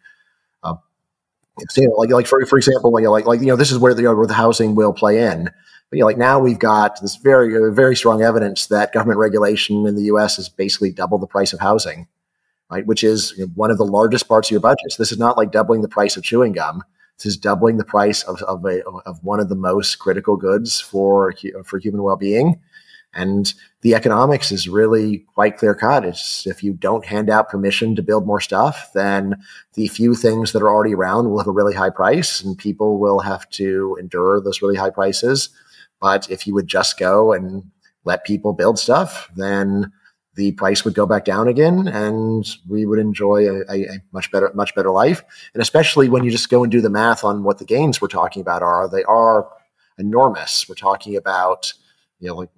You know, like, like for, for example, like, like, you know, this is where the, where the housing will play in you know, like now we've got this very, very strong evidence that government regulation in the U.S. has basically doubled the price of housing, right? Which is one of the largest parts of your budget. So this is not like doubling the price of chewing gum. This is doubling the price of of, a, of one of the most critical goods for for human well being. And the economics is really quite clear cut. It's if you don't hand out permission to build more stuff, then the few things that are already around will have a really high price and people will have to endure those really high prices. But if you would just go and let people build stuff, then the price would go back down again and we would enjoy a, a, much better much better life and especially when you just go and do the math on what the gains we're talking about are they are enormous we're talking about you know like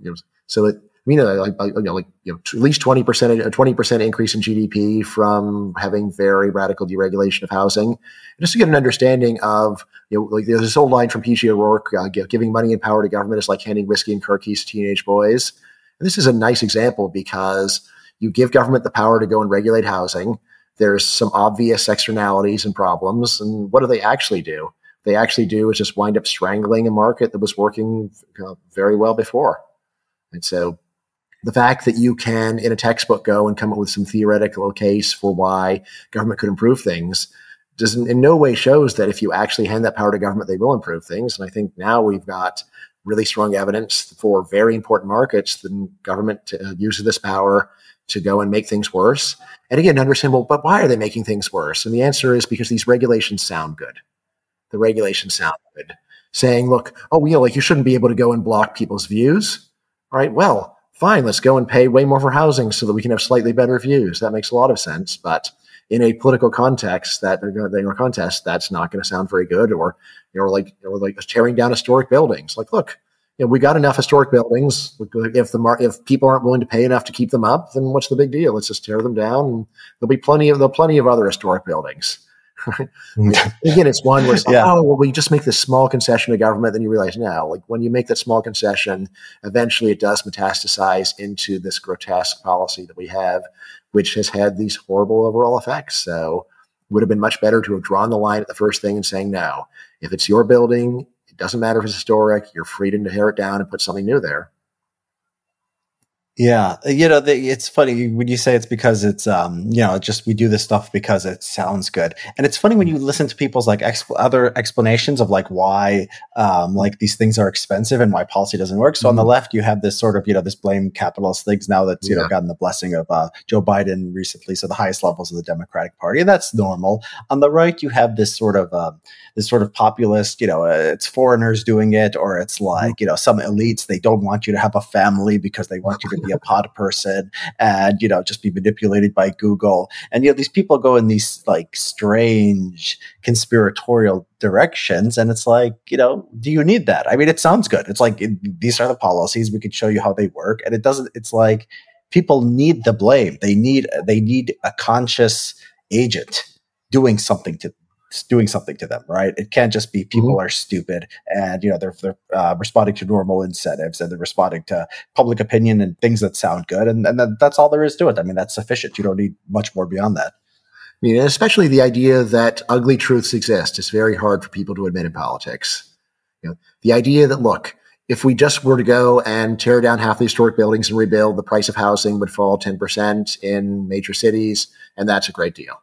you know, so it you know, like, you know, like you know, at least twenty percent, a twenty percent increase in GDP from having very radical deregulation of housing. And just to get an understanding of, you know, like there's this old line from P.J. O'Rourke: uh, "Giving money and power to government is like handing whiskey and car keys to teenage boys." And this is a nice example because you give government the power to go and regulate housing. There's some obvious externalities and problems, and what do they actually do? They actually do is just wind up strangling a market that was working uh, very well before. And so the fact that you can in a textbook go and come up with some theoretical case for why government could improve things doesn't in no way shows that if you actually hand that power to government they will improve things. And i think now we've got really strong evidence for very important markets the government uh, uses this power to go and make things worse. And again understand well but why are they making things worse? And the answer is because these regulations sound good. The regulations sound good. Saying look oh you know like you shouldn't be able to go and block people's views all right well fine, let's go and pay way more for housing so that we can have slightly better views. That makes a lot of sense. But in a political context, that or contest, that's not going to sound very good. Or you know, like like tearing down historic buildings. Like, look, you know, we got enough historic buildings. If the mar- if people aren't willing to pay enough to keep them up, then what's the big deal? Let's just tear them down. And there'll be plenty of there'll plenty of other historic buildings. Again, it's one where it's like, yeah. oh, well, we just make this small concession to government. Then you realize, no, like when you make that small concession, eventually it does metastasize into this grotesque policy that we have, which has had these horrible overall effects. So it would have been much better to have drawn the line at the first thing and saying, no, if it's your building, it doesn't matter if it's historic, you're free to tear it down and put something new there.
Yeah, you know, the, it's funny when you say it's because it's, um, you know, just we do this stuff because it sounds good, and it's funny when you listen to people's like exp- other explanations of like why, um, like these things are expensive and why policy doesn't work. So mm-hmm. on the mm-hmm. left, you have this sort of, you know, this blame capitalist things now that's you yeah. know gotten the blessing of uh, Joe Biden recently, so the highest levels of the Democratic Party, and that's normal. On the right, you have this sort of, uh, this sort of populist, you know, uh, it's foreigners doing it, or it's like, mm-hmm. you know, some elites they don't want you to have a family because they want you to be a pod person and, you know, just be manipulated by Google. And, you know, these people go in these like strange conspiratorial directions. And it's like, you know, do you need that? I mean, it sounds good. It's like, it, these are the policies. We could show you how they work. And it doesn't, it's like, people need the blame. They need, they need a conscious agent doing something to doing something to them, right? It can't just be people mm-hmm. are stupid and you know they're they're uh, responding to normal incentives and they're responding to public opinion and things that sound good, and and that's all there is to it. I mean, that's sufficient. You don't need much more beyond that.
I mean, especially the idea that ugly truths exist is very hard for people to admit in politics. You know, the idea that look, if we just were to go and tear down half the historic buildings and rebuild, the price of housing would fall ten percent in major cities, and that's a great deal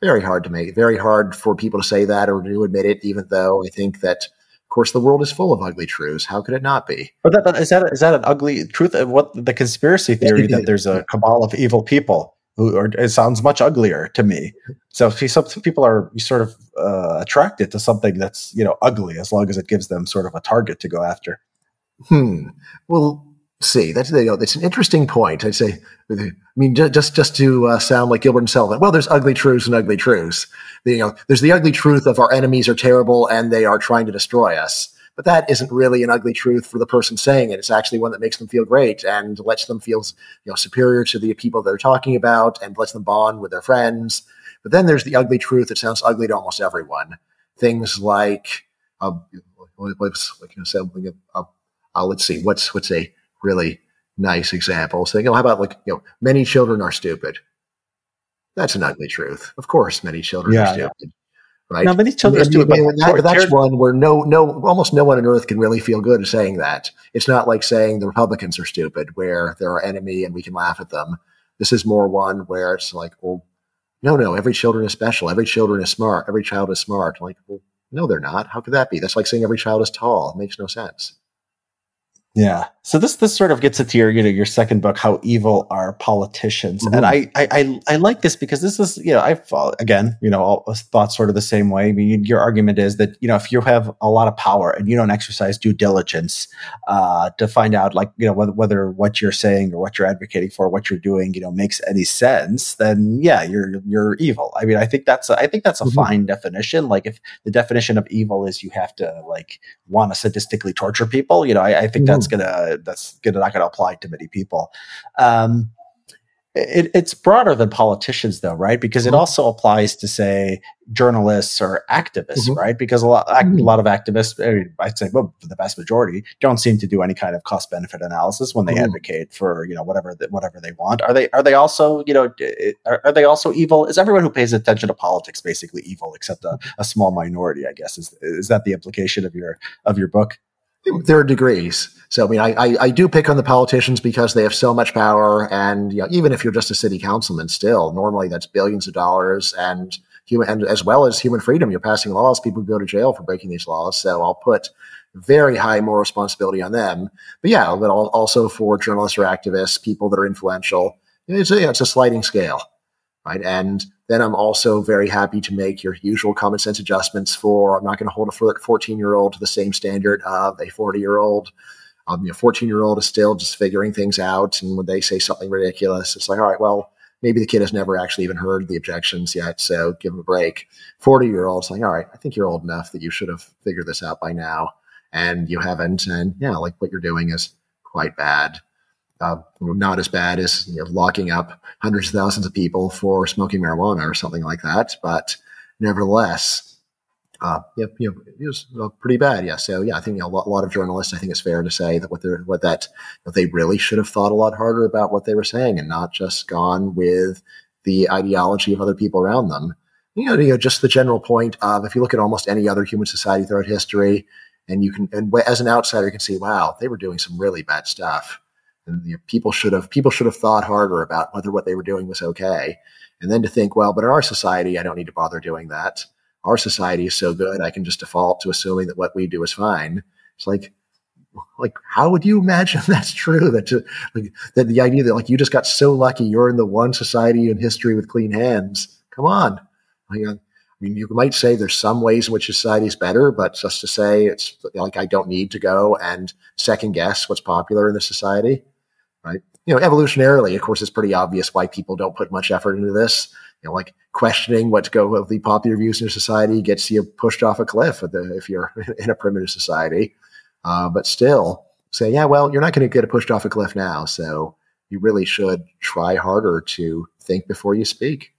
very hard to make, very hard for people to say that or to admit it, even though I think that, of course, the world is full of ugly truths. How could it not be?
But that, is that is that an ugly truth? What the conspiracy theory that there's a cabal of evil people who, or it sounds much uglier to me. So some people are sort of uh, attracted to something that's you know ugly as long as it gives them sort of a target to go after.
Hmm. Well, see. That's you know that's an interesting point I'd say. I mean just just to uh, sound like gilbert and sullivan. Well there's ugly truths and ugly truths. You know there's the ugly truth of our enemies are terrible and they are trying to destroy us. But that isn't really an ugly truth for the person saying it. It's actually one that makes them feel great and lets them feel you know superior to the people they're talking about and lets them bond with their friends. But then there's the ugly truth that sounds ugly to almost everyone. Things like uh, like, you know, uh, uh, let's see what's what's a really nice example saying, know, how about like, you know, many children are stupid. That's an ugly truth. Of course, many children yeah, are stupid. Yeah. Right.
Now, many children are stupid.
That, that's one where no, no, almost no one on earth can really feel good saying that. It's not like saying the Republicans are stupid, where they're our enemy and we can laugh at them. This is more one where it's like, well, no, no, every children is special. Every children is smart. Every child is smart. Like, well, no, they're not. How could that be? That's like saying every child is tall. It makes no sense.
Yeah. So this this sort of gets into your you know your second book, how evil are politicians, mm-hmm. and I, I, I I like this because this is you know I've again you know thought sort of the same way. I mean, your argument is that you know if you have a lot of power and you don't exercise due diligence uh, to find out like you know whether whether what you're saying or what you're advocating for, what you're doing, you know makes any sense, then yeah, you're you're evil. I mean, I think that's a, I think that's a mm-hmm. fine definition. Like if the definition of evil is you have to like want to sadistically torture people, you know, I, I think mm-hmm. That's gonna that's gonna not gonna apply to many people. Um, it, it's broader than politicians, though, right? Because it mm-hmm. also applies to, say, journalists or activists, mm-hmm. right? Because a lot, mm-hmm. a lot of activists, I mean, I'd say, well, the vast majority, don't seem to do any kind of cost benefit analysis when they mm-hmm. advocate for, you know, whatever whatever they want. Are they are they also, you know, are, are, they also evil? Is everyone who pays attention to politics basically evil, except a, a small minority? I guess is is that the implication of your of your book?
There are degrees. So, I mean, I, I, I, do pick on the politicians because they have so much power. And, you know, even if you're just a city councilman still, normally that's billions of dollars and human, and as well as human freedom. You're passing laws. People go to jail for breaking these laws. So I'll put very high moral responsibility on them. But yeah, but also for journalists or activists, people that are influential, it's a, you know, it's a sliding scale right? And then I'm also very happy to make your usual common sense adjustments for I'm not going to hold a 14 year old to the same standard of a 40 year old. Um, a 14 year old is still just figuring things out. And when they say something ridiculous, it's like, all right, well, maybe the kid has never actually even heard the objections yet. So give him a break. 40 year olds like, all right, I think you're old enough that you should have figured this out by now. And you haven't. And yeah, like what you're doing is quite bad. Uh, not as bad as you know, locking up hundreds of thousands of people for smoking marijuana or something like that. But nevertheless, uh, you know, it was uh, pretty bad. Yeah. So yeah, I think a, lot, a, lot, of journalists. I think it's fair to say that what they're what that they really should have thought a lot harder about what they were saying and not just gone with the ideology of other people around them. You know, you know, just the general point of if you look at almost any other human society throughout history, and you can, and as an outsider, you can see, wow, they were doing some really bad stuff you know, people should have people should have thought harder about whether what they were doing was okay. And then to think, well, but in our society, I don't need to bother doing that. Our society is so good, I can just default to assuming that what we do is fine. It's like, like how would you imagine that's true? That to, like that the idea that like you just got so lucky, you're in the one society in history with clean hands. Come on, I mean, you might say there's some ways in which society is better, but just to say it's like I don't need to go and second guess what's popular in the society right? You know, evolutionarily, of course, it's pretty obvious why people don't put much effort into this. You know, like questioning what go of the popular views in your society gets you pushed off a cliff if you're in a primitive society. Uh, but still, say, yeah, well, you're not going to get pushed off a cliff now, so you really should try harder to think before you speak.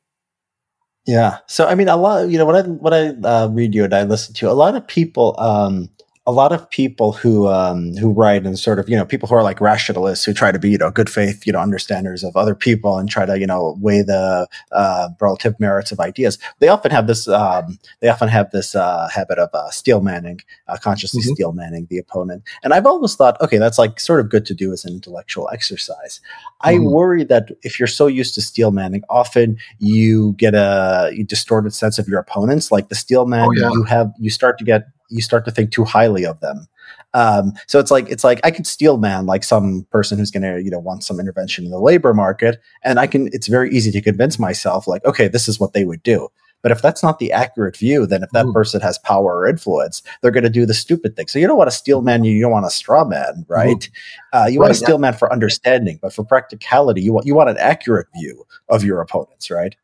Yeah. So I mean, a lot. You know, when I when I uh, read you and I listen to a lot of people. Um, a lot of people who um, who write and sort of you know people who are like rationalists who try to be you know good faith you know understanders of other people and try to you know weigh the uh, relative merits of ideas. They often have this um, they often have this uh, habit of uh, steel manning, uh, consciously mm-hmm. steel manning the opponent. And I've always thought, okay, that's like sort of good to do as an intellectual exercise. Mm-hmm. I worry that if you're so used to steel manning, often you get a distorted sense of your opponents. Like the steel man, oh, yeah. you have you start to get you start to think too highly of them. Um, so it's like it's like I could steel man like some person who's going to you know want some intervention in the labor market, and I can. It's very easy to convince myself like, okay, this is what they would do. But if that's not the accurate view, then if that Ooh. person has power or influence, they're going to do the stupid thing. So you don't want a steel man, you don't want a straw man, right? Uh, you right, want a steel man for understanding, but for practicality, you want you want an accurate view of your opponents, right?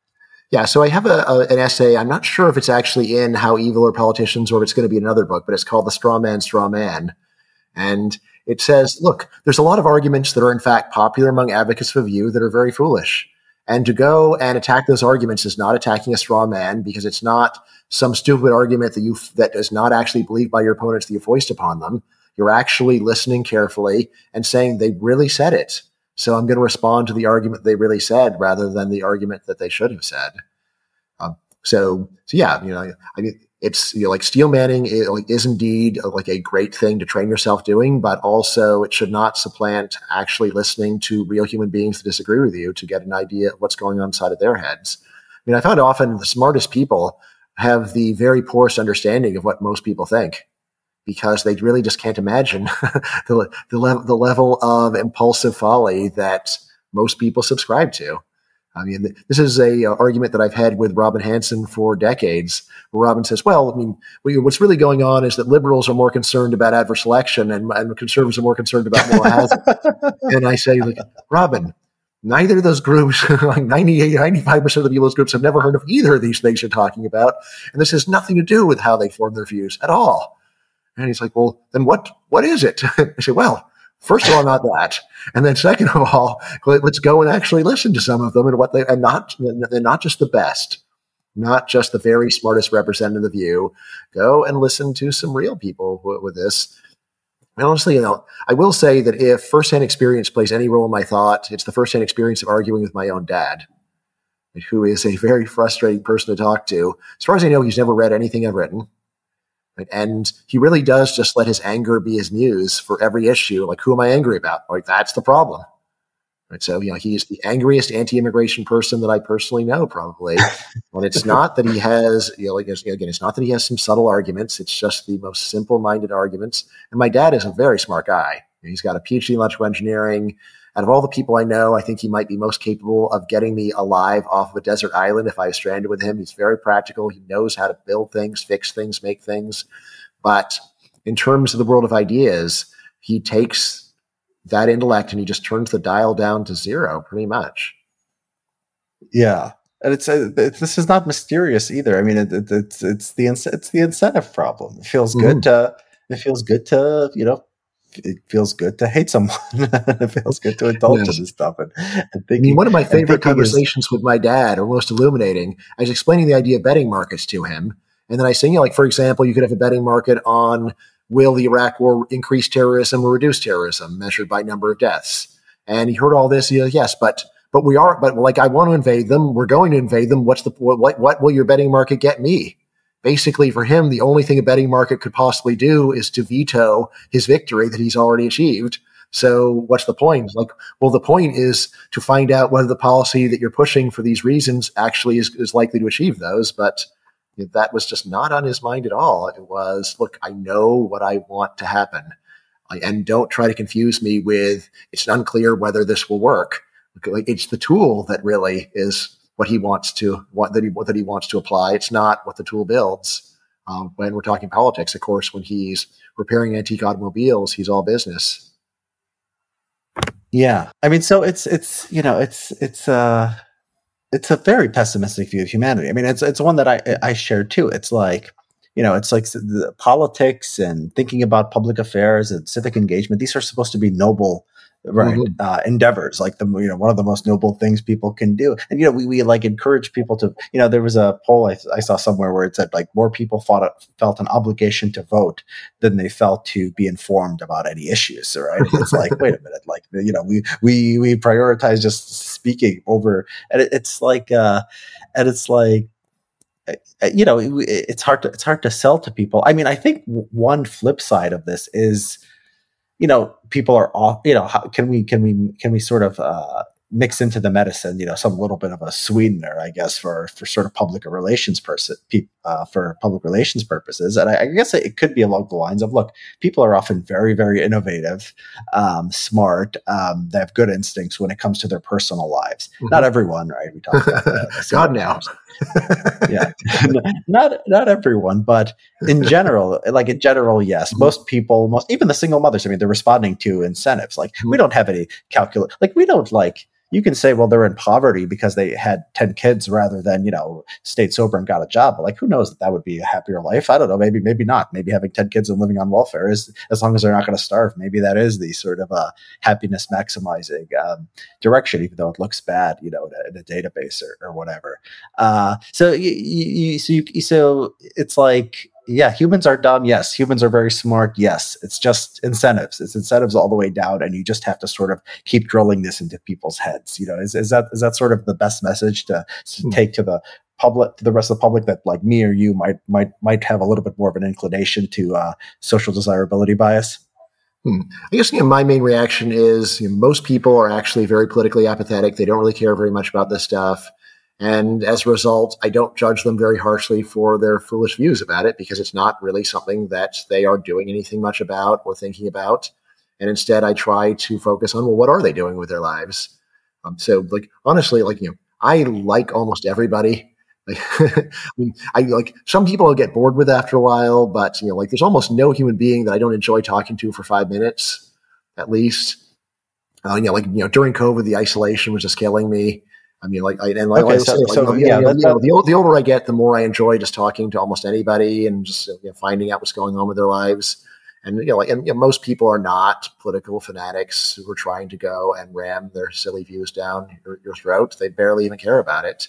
Yeah, so I have a, a, an essay. I'm not sure if it's actually in How Evil Are Politicians or if it's going to be another book, but it's called The Straw Man, Straw Man. And it says, look, there's a lot of arguments that are in fact popular among advocates of a view that are very foolish. And to go and attack those arguments is not attacking a straw man because it's not some stupid argument that you that is not actually believed by your opponents that you foist upon them. You're actually listening carefully and saying they really said it. So I'm going to respond to the argument they really said rather than the argument that they should have said. Um, so, so yeah, you know, I mean, it's you know, like steel manning is, like, is indeed a, like a great thing to train yourself doing, but also it should not supplant actually listening to real human beings that disagree with you to get an idea of what's going on inside of their heads. I mean, I find often the smartest people have the very poorest understanding of what most people think because they really just can't imagine the, the, le- the level of impulsive folly that most people subscribe to. I mean, this is a uh, argument that I've had with Robin Hanson for decades. Where Robin says, "Well, I mean, what's really going on is that liberals are more concerned about adverse selection, and, and conservatives are more concerned about moral hazard." and I say, like, Robin, neither of those groups, like 98, 95 percent of the people those groups, have never heard of either of these things you're talking about, and this has nothing to do with how they form their views at all. And he's like, well, then what, what is it? I say, well, first of all, not that. And then second of all, let's go and actually listen to some of them and what they, and not, and not just the best, not just the very smartest representative of the view. Go and listen to some real people with, with this. And honestly, you know, I will say that if firsthand experience plays any role in my thought, it's the firsthand experience of arguing with my own dad, who is a very frustrating person to talk to. As far as I know, he's never read anything I've written. Right? And he really does just let his anger be his muse for every issue. Like, who am I angry about? Like, that's the problem. Right. So, you know, he's the angriest anti-immigration person that I personally know, probably. and it's not that he has, you know, like, again, it's not that he has some subtle arguments. It's just the most simple-minded arguments. And my dad is a very smart guy. He's got a PhD in electrical engineering out of all the people I know, I think he might be most capable of getting me alive off of a desert island if I was stranded with him. He's very practical. He knows how to build things, fix things, make things. But in terms of the world of ideas, he takes that intellect and he just turns the dial down to zero pretty much.
Yeah. And it's, uh, this is not mysterious either. I mean, it, it, it's it's the it's the incentive problem. It feels mm-hmm. good to it feels good to you know it feels good to hate someone. it feels good to indulge yes. in this stuff. And,
and thinking, I mean, one of my favorite conversations is, with my dad, or most illuminating, I was explaining the idea of betting markets to him. And then I say, you know, like, for example, you could have a betting market on will the Iraq war increase terrorism or reduce terrorism measured by number of deaths? And he heard all this. He goes, yes, but but we are, but like I want to invade them. We're going to invade them. What's the what? What will your betting market get me? Basically, for him, the only thing a betting market could possibly do is to veto his victory that he's already achieved. So, what's the point? Like, well, the point is to find out whether the policy that you're pushing for these reasons actually is, is likely to achieve those. But that was just not on his mind at all. It was, look, I know what I want to happen. And don't try to confuse me with it's unclear whether this will work. It's the tool that really is what he wants to what that he what that he wants to apply. It's not what the tool builds. Um, when we're talking politics, of course, when he's repairing antique automobiles, he's all business.
Yeah, I mean, so it's it's you know it's it's uh it's a very pessimistic view of humanity. I mean, it's it's one that I I share too. It's like you know, it's like the politics and thinking about public affairs and civic engagement. These are supposed to be noble right. Mm-hmm. uh, endeavors like the you know one of the most noble things people can do. And you know we, we like encourage people to you know there was a poll I, I saw somewhere where it said like more people fought, felt an obligation to vote than they felt to be informed about any issues right? It's like wait a minute like you know we we we prioritize just speaking over and it, it's like uh and it's like uh, uh, you know it's hard to it's hard to sell to people. I mean i think one flip side of this is you know, people are off, you know, how, can we, can we, can we sort of, uh, mix into the medicine, you know, some little bit of a sweetener, I guess, for for sort of public relations person, uh, for public relations purposes. And I, I, guess it could be along the lines of, look, people are often very, very innovative, um, smart. Um, they have good instincts when it comes to their personal lives. Mm-hmm. Not everyone, right? We talk about
that. God now.
yeah, not not everyone, but in general, like in general, yes, mm-hmm. most people, most even the single mothers. I mean, they're responding to incentives. Like we mm-hmm. don't have any calculate. Like we don't like you can say, well, they're in poverty because they had 10 kids rather than, you know, stayed sober and got a job. But like, who knows that that would be a happier life? I don't know. Maybe, maybe not. Maybe having 10 kids and living on welfare is, as long as they're not going to starve, maybe that is the sort of a happiness maximizing um, direction, even though it looks bad, you know, in a, database or, or whatever. Uh, so you, you, so, you, so it's like, yeah, humans are dumb. Yes, humans are very smart. Yes, it's just incentives. It's incentives all the way down, and you just have to sort of keep drilling this into people's heads. You know, is, is that is that sort of the best message to, to hmm. take to the public to the rest of the public that like me or you might might might have a little bit more of an inclination to uh, social desirability bias?
Hmm. I guess you know, my main reaction is you know, most people are actually very politically apathetic. They don't really care very much about this stuff. And as a result, I don't judge them very harshly for their foolish views about it because it's not really something that they are doing anything much about or thinking about. And instead, I try to focus on, well, what are they doing with their lives? Um, so, like, honestly, like, you know, I like almost everybody. Like, I mean, I like some people I get bored with after a while, but, you know, like, there's almost no human being that I don't enjoy talking to for five minutes, at least. Uh, you know, like, you know, during COVID, the isolation was just killing me. I mean, like, I, and like, okay, so, like, so you know, yeah, you know, the, the older I get, the more I enjoy just talking to almost anybody and just you know, finding out what's going on with their lives. And you know, like, and you know, most people are not political fanatics who are trying to go and ram their silly views down your, your throat. They barely even care about it.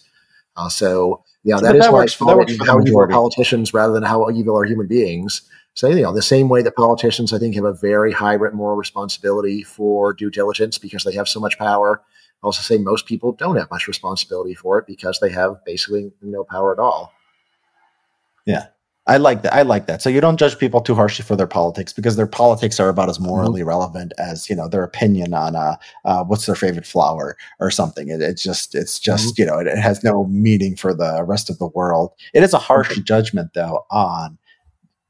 Uh, so, yeah, so that is that why works, that how evil are politicians rather than how evil are human beings. So, you know, the same way that politicians, I think, have a very high moral responsibility for due diligence because they have so much power also say most people don't have much responsibility for it because they have basically no power at all.
Yeah. I like that. I like that. So you don't judge people too harshly for their politics because their politics are about as morally mm-hmm. relevant as you know their opinion on uh, uh what's their favorite flower or something. It, it's just it's just mm-hmm. you know it, it, has no meaning for the rest of the world. It is a harsh mm-hmm. judgment though on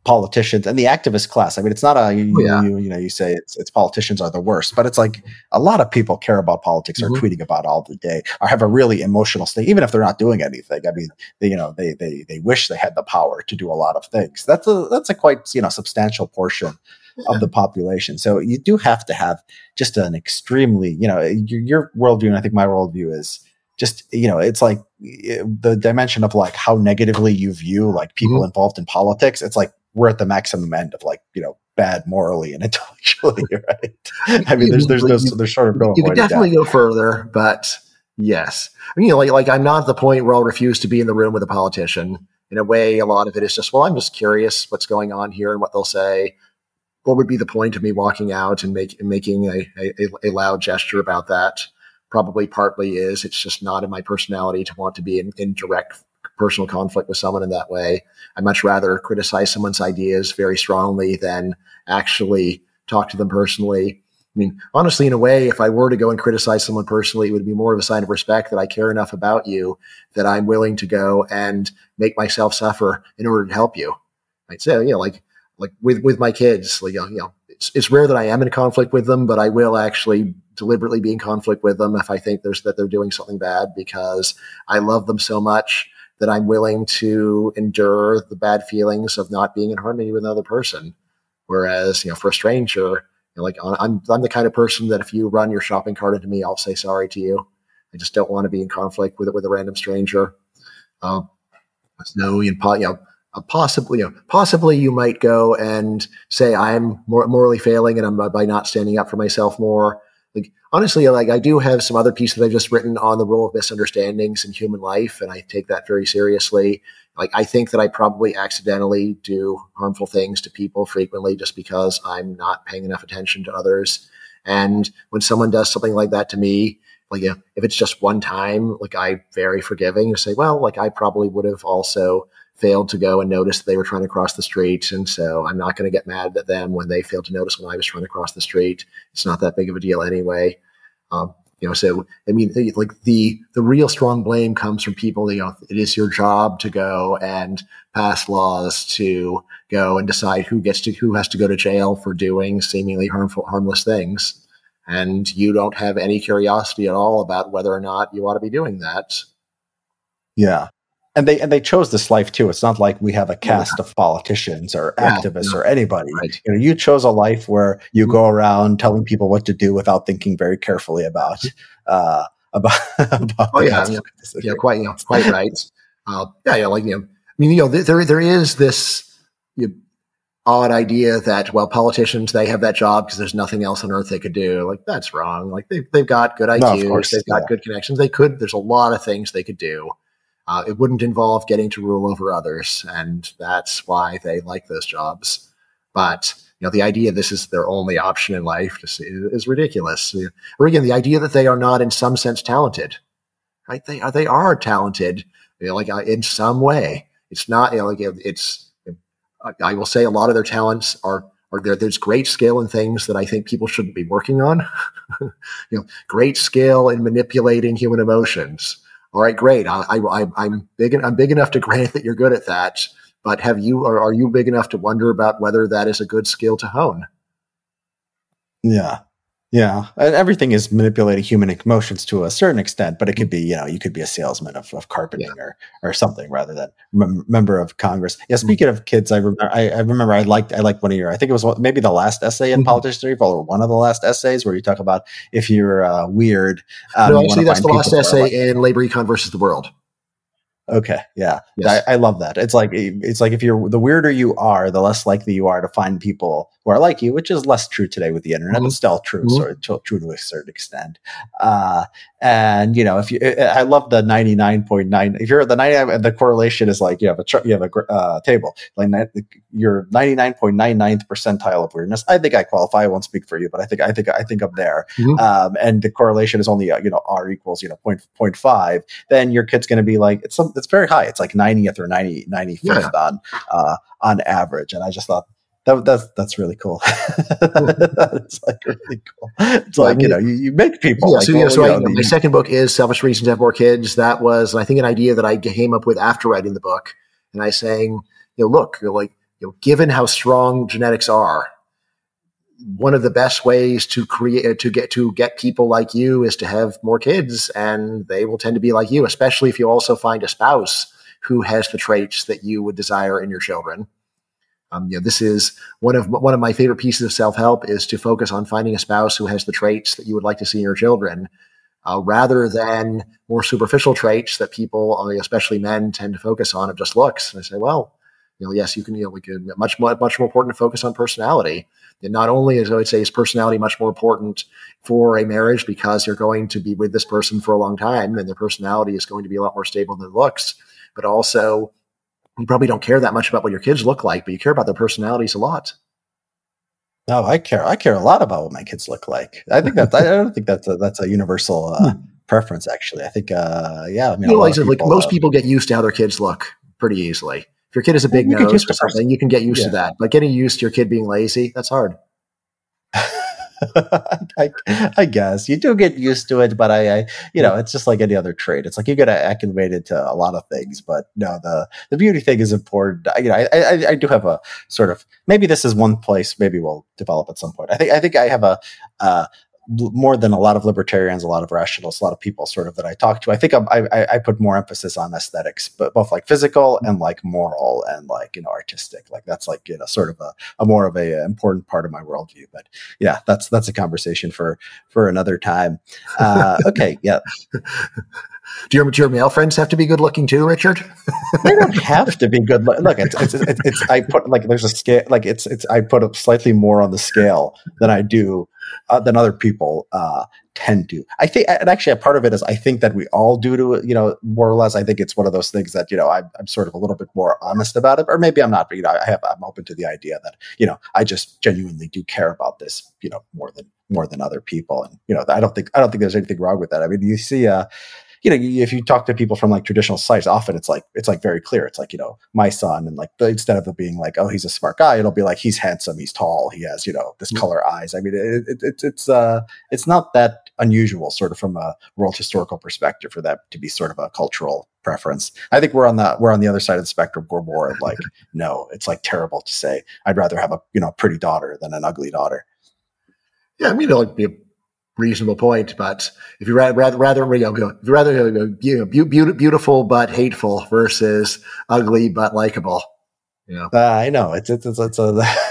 politicians and the activist class. I mean, it's not a you, yeah. you, you, know you say it's it's politicians are the worst, but it's like a lot of people care about politics mm-hmm. or tweeting about all the day or have a really emotional state, even if they're not doing anything. I mean, they, you know, they they they wish they had the power to do a lot of things. That's a that's a quite you know substantial portion of the population. So you do have to have just an extremely you know your, your worldview, and I think my worldview is just you know it's like eh, the dimension of like how negatively you view like people mm-hmm. involved in politics it's like we're at the maximum end of like you know bad morally and intellectually, right? I mean, there's there's no there's sort of no.
You could definitely go further, but yes, I mean, you know, like like I'm not at the point where I'll refuse to be in the room with a politician. In a way, a lot of it is just, well, I'm just curious what's going on here and what they'll say. What would be the point of me walking out and make, making a, a, a loud gesture about that? Probably partly is it's just not in my personality to want to be in, in direct personal conflict with someone in that way. I much rather criticize someone's ideas very strongly than actually talk to them personally. I mean, honestly, in a way, if I were to go and criticize someone personally, it would be more of a sign of respect that I care enough about you that I'm willing to go and make myself suffer in order to help you. I'd say, you know, like like with with my kids, like you know, it's it's rare that I am in conflict with them, but I will actually deliberately be in conflict with them if I think there's that they're doing something bad because I love them so much that I'm willing to endure the bad feelings of not being in harmony with another person. Whereas, you know, for a stranger, you know, like I'm, I'm the kind of person that if you run your shopping cart into me, I'll say sorry to you. I just don't want to be in conflict with it with a random stranger. Um, no, you know, possibly, you know, possibly you might go and say I'm morally failing and I'm by not standing up for myself more. Honestly, like I do have some other pieces that I've just written on the role of misunderstandings in human life, and I take that very seriously. Like I think that I probably accidentally do harmful things to people frequently just because I'm not paying enough attention to others. And when someone does something like that to me, like if it's just one time, like I'm very forgiving and say, well, like I probably would have also failed to go and notice that they were trying to cross the street. And so I'm not going to get mad at them when they failed to notice when I was trying to cross the street. It's not that big of a deal anyway. Um, you know, so I mean, like the the real strong blame comes from people. You know, it is your job to go and pass laws to go and decide who gets to who has to go to jail for doing seemingly harmful, harmless things, and you don't have any curiosity at all about whether or not you ought to be doing that.
Yeah, and they and they chose this life too. It's not like we have a caste yeah. of politicians or yeah, activists or anybody. Right. You know, you chose a life where you mm-hmm. go around telling people what to do without thinking very carefully about uh, about. about
oh yeah, yeah, yeah, quite, you know, quite right. Uh, yeah, yeah, like you know, I mean, you know, there there is this you know, odd idea that well, politicians they have that job because there's nothing else on earth they could do. Like that's wrong. Like they they've got good IQs, no, course, they've got good connections. They could. There's a lot of things they could do. Uh, it wouldn't involve getting to rule over others, and that's why they like those jobs. But you know, the idea this is their only option in life is, is ridiculous. Or again, the idea that they are not, in some sense, talented. Right? They are. They are talented, you know, like uh, in some way. It's not you know, like it's. I will say a lot of their talents are are there. There's great skill in things that I think people shouldn't be working on. you know, great skill in manipulating human emotions all right, great. I, I, I'm big. I'm big enough to grant that you're good at that. But have you, or are you big enough to wonder about whether that is a good skill to hone?
Yeah, yeah, and everything is manipulating human emotions to a certain extent, but it could be, you know, you could be a salesman of, of carpeting yeah. or or something rather than mem- member of Congress. Yeah. Mm-hmm. Speaking mm-hmm. of kids, I remember, I, I, remember I liked I liked one of your, I think it was maybe the last essay in mm-hmm. Politics Evil or one of the last essays where you talk about if you're uh, weird.
Um, no, actually, that's the last essay like, in Labor Econ versus the World.
Okay, yeah, yes. I, I, love that. It's like it's like if you're the weirder you are, the less likely you are to find people who are like you, which is less true today with the internet, mm-hmm. but still true, mm-hmm. sort of, true to a certain extent. Uh, and you know, if you, I love the ninety nine point nine. If you're the ninety, the correlation is like you have a you have a uh, table like your ninety nine point nine ninth percentile of weirdness. I think I qualify. I won't speak for you, but I think I think I think I'm there. Mm-hmm. Um, and the correlation is only uh, you know r equals you know point point five. Then your kid's going to be like it's some, it's very high. It's like 90th or 90, 95th yeah. on uh, on average. And I just thought that, that's that's really cool. it's like really cool. It's like you know you, you make people.
Yeah,
like,
so, yeah, oh, so I, my second book is Selfish Reasons to Have More Kids. That was I think an idea that I came up with after writing the book, and I saying, you know, look, you're like you know, given how strong genetics are, one of the best ways to create uh, to get to get people like you is to have more kids and they will tend to be like you especially if you also find a spouse who has the traits that you would desire in your children um, you know, this is one of one of my favorite pieces of self help is to focus on finding a spouse who has the traits that you would like to see in your children, uh, rather than more superficial traits that people, especially men, tend to focus on of just looks. And I say, well, you know, yes, you can, you know, we could much more, much more important to focus on personality. And not only as I would say, is personality much more important for a marriage because you're going to be with this person for a long time and their personality is going to be a lot more stable than looks, but also you probably don't care that much about what your kids look like, but you care about their personalities a lot.
No, I care. I care a lot about what my kids look like. I think that I don't think that's a, that's a universal uh, hmm. preference. Actually, I think uh, yeah. I
mean, like, people, like most uh, people get used to how their kids look pretty easily. If your kid is a big nose or something, you can get used yeah. to that. But getting used to your kid being lazy, that's hard.
I, I, guess you do get used to it, but I, I, you know, it's just like any other trade. It's like you get acclimated to a lot of things, but no, the the beauty thing is important. I, you know, I, I, I do have a sort of maybe this is one place maybe we'll develop at some point. I think I think I have a uh, more than a lot of libertarians, a lot of rationalists, a lot of people sort of that I talk to. I think I, I, put more emphasis on aesthetics, but both like physical and like moral and like you know artistic. Like that's like you know sort of a, a more of a, a important part of my worldview. But yeah, that's that's a conversation for for another time. Uh, okay, yeah.
Do your, do your male friends have to be good looking too, Richard?
they don't have to be good. Look, look it's, it's, it's, it's, I put like there's a scale, like it's, it's, I put up slightly more on the scale than I do uh, than other people uh, tend to. I think, and actually, a part of it is I think that we all do to you know more or less. I think it's one of those things that you know I'm, I'm sort of a little bit more honest about it, or maybe I'm not. But you know, I have I'm open to the idea that you know I just genuinely do care about this you know more than more than other people, and you know I don't think I don't think there's anything wrong with that. I mean, you see, uh, you know, if you talk to people from like traditional sites, often it's like it's like very clear. It's like you know, my son, and like instead of it being like, oh, he's a smart guy, it'll be like he's handsome, he's tall, he has you know this mm-hmm. color eyes. I mean, it, it, it's it's uh it's not that unusual, sort of from a world historical perspective, for that to be sort of a cultural preference. I think we're on the we're on the other side of the spectrum. We're more like, no, it's like terrible to say. I'd rather have a you know pretty daughter than an ugly daughter.
Yeah, I mean, like be reasonable point. But if you rather rather rather you know, rather you know, be- beautiful but hateful versus ugly but likable.
Yeah, uh, I know it's it's it's, it's a.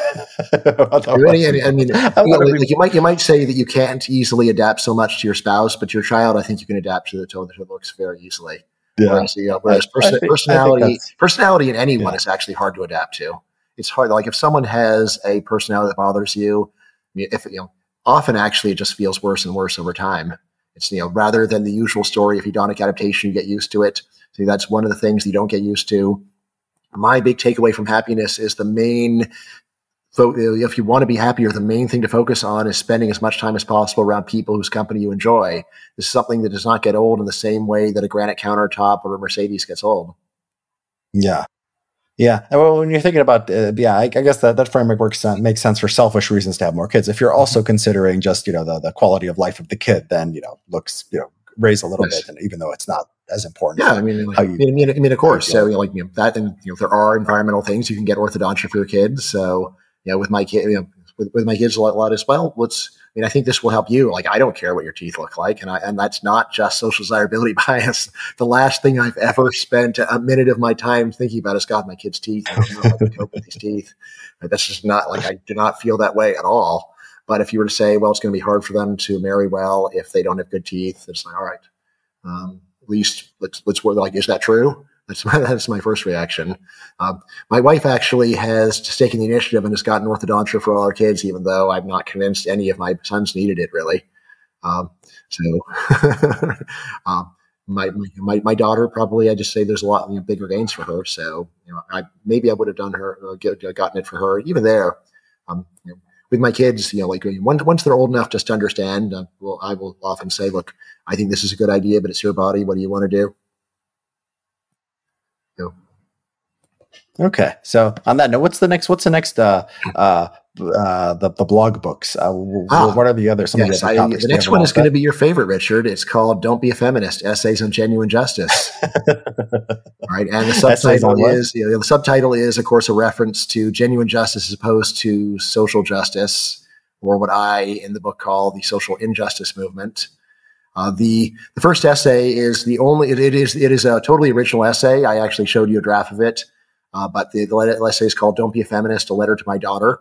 I mean, I mean like you might you might say that you can't easily adapt so much to your spouse, but to your child, I think you can adapt to the tone that it looks very easily. Yeah. Whereas, you know, whereas I, I think, personality personality in anyone yeah. is actually hard to adapt to. It's hard. Like if someone has a personality that bothers you, if you know often actually it just feels worse and worse over time. It's, you know, rather than the usual story of hedonic adaptation, you get used to it. See, that's one of the things you don't get used to. My big takeaway from happiness is the main if you want to be happier, the main thing to focus on is spending as much time as possible around people whose company you enjoy. This is something that does not get old in the same way that a granite countertop or a Mercedes gets old.
Yeah. Yeah. Well, when you're thinking about, uh, yeah, I, I, guess that, that framework works uh, makes sense for selfish reasons to have more kids. If you're also mm-hmm. considering just, you know, the, the quality of life of the kid, then, you know, looks, you know, raise a little yes. bit. And even though it's not as important.
Yeah. I mean, like, you, I, mean, I mean, of course. So, you know, like, you know, that, and, you know, there are environmental things you can get orthodontia for your kids. So, you know, with my kid, you know, with, with my kids a lot, a lot as well, let's, mean, I think this will help you. Like, I don't care what your teeth look like, and I and that's not just social desirability bias. The last thing I've ever spent a minute of my time thinking about is God, my kid's teeth. I don't know how to cope with these teeth. That's just not like I do not feel that way at all. But if you were to say, well, it's going to be hard for them to marry well if they don't have good teeth, it's like, all right, um, at least let's let's work. like, is that true? That's my, that's my first reaction. Um, my wife actually has taken the initiative and has gotten orthodontia for all our kids, even though I'm not convinced any of my sons needed it really. Um, so, um, my, my, my daughter probably, I just say there's a lot you know, bigger gains for her. So, you know, I, maybe I would have done her, uh, get, uh, gotten it for her even there. Um, you know, with my kids, you know, like once, once they're old enough just to understand, uh, well, I will often say, look, I think this is a good idea, but it's your body. What do you want to do?
Okay, so on that note, what's the next? What's the next? Uh, uh, uh, the the blog books. Uh, ah, what are the other? Some yes,
of the, other I, the next one is going to be your favorite, Richard. It's called "Don't Be a Feminist: Essays on Genuine Justice." right, and the subtitle is you know, the subtitle is, of course, a reference to genuine justice as opposed to social justice, or what I in the book call the social injustice movement. Uh, the the first essay is the only it, it is it is a totally original essay. I actually showed you a draft of it. Uh, but the, the essay is called Don't Be a Feminist, a letter to my daughter.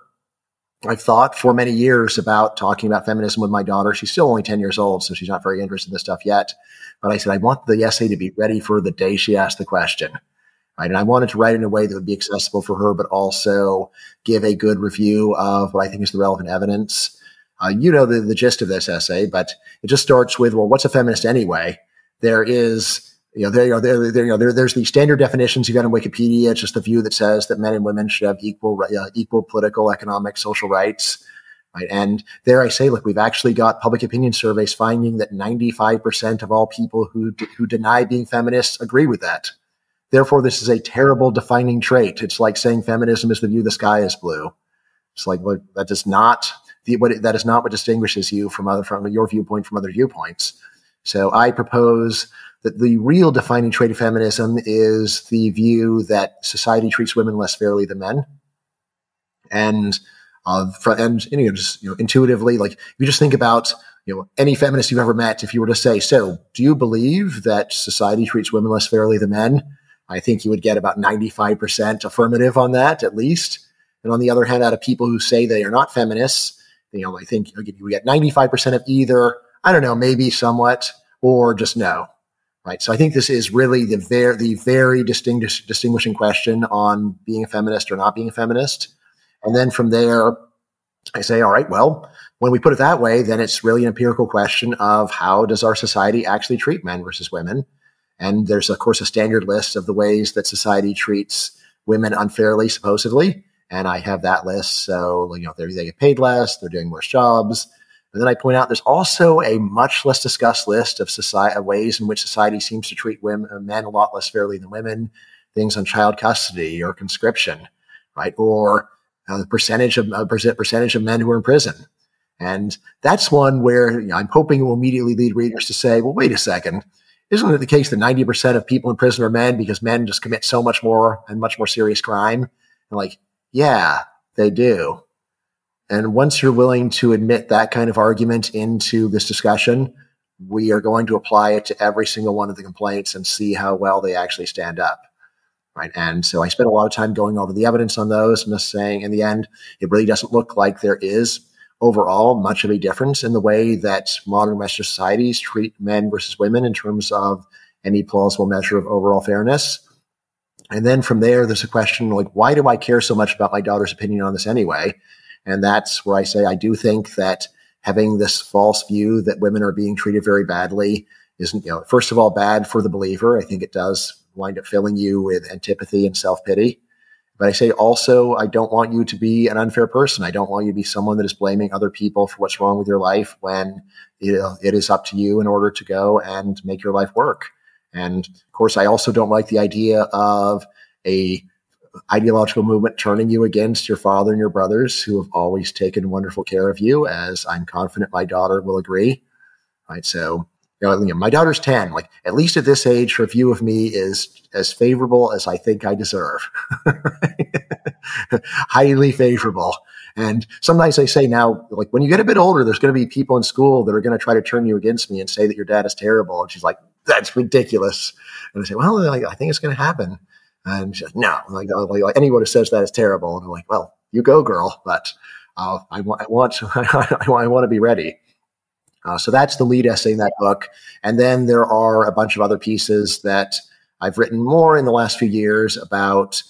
I've thought for many years about talking about feminism with my daughter. She's still only 10 years old, so she's not very interested in this stuff yet. But I said, I want the essay to be ready for the day she asks the question. right? And I wanted to write in a way that would be accessible for her, but also give a good review of what I think is the relevant evidence. Uh, you know the, the gist of this essay, but it just starts with, well, what's a feminist anyway? There is, you know, there, you know, there, there, you know, there, there's the standard definitions you got on Wikipedia. It's just the view that says that men and women should have equal, uh, equal political, economic, social rights. Right. And there I say, look, we've actually got public opinion surveys finding that 95% of all people who, d- who deny being feminists agree with that. Therefore, this is a terrible defining trait. It's like saying feminism is the view the sky is blue. It's like, well, that does not, the, what, that is not what distinguishes you from other, from your viewpoint from other viewpoints. So I propose that the real defining trait of feminism is the view that society treats women less fairly than men. And uh, and you know, just you know, intuitively, like if you just think about you know any feminist you've ever met, if you were to say, "So, do you believe that society treats women less fairly than men?" I think you would get about ninety-five percent affirmative on that, at least. And on the other hand, out of people who say they are not feminists, you know, I think you get ninety-five percent of either. I don't know, maybe somewhat, or just no. Right. So I think this is really the very the very distinguish, distinguishing question on being a feminist or not being a feminist. And then from there, I say, all right, well, when we put it that way, then it's really an empirical question of how does our society actually treat men versus women? And there's, of course, a standard list of the ways that society treats women unfairly, supposedly. And I have that list. So, you know, they get paid less, they're doing worse jobs. And then I point out there's also a much less discussed list of society, ways in which society seems to treat women, men a lot less fairly than women. Things on child custody or conscription, right? Or uh, the percentage of uh, percentage of men who are in prison. And that's one where you know, I'm hoping it will immediately lead readers to say, well, wait a second. Isn't it the case that 90% of people in prison are men because men just commit so much more and much more serious crime? And like, yeah, they do. And once you're willing to admit that kind of argument into this discussion, we are going to apply it to every single one of the complaints and see how well they actually stand up right? And so I spent a lot of time going over the evidence on those and just saying, in the end, it really doesn't look like there is overall much of a difference in the way that modern Western societies treat men versus women in terms of any plausible measure of overall fairness. And then from there, there's a question like, why do I care so much about my daughter's opinion on this anyway? And that's where I say I do think that having this false view that women are being treated very badly isn't, you know, first of all, bad for the believer. I think it does wind up filling you with antipathy and self pity. But I say also, I don't want you to be an unfair person. I don't want you to be someone that is blaming other people for what's wrong with your life when it, it is up to you in order to go and make your life work. And of course, I also don't like the idea of a ideological movement turning you against your father and your brothers who have always taken wonderful care of you, as I'm confident my daughter will agree. Right. So you know, my daughter's 10. Like, at least at this age, her view of me is as favorable as I think I deserve. Highly favorable. And sometimes I say now, like, when you get a bit older, there's going to be people in school that are going to try to turn you against me and say that your dad is terrible. And she's like, that's ridiculous. And I say, well, like, I think it's going to happen. And she's like, no, like, like, anyone who says that is terrible. And I'm like, well, you go, girl. But uh, I, I want, I want to be ready. Uh, so that's the lead essay in that book. And then there are a bunch of other pieces that I've written more in the last few years about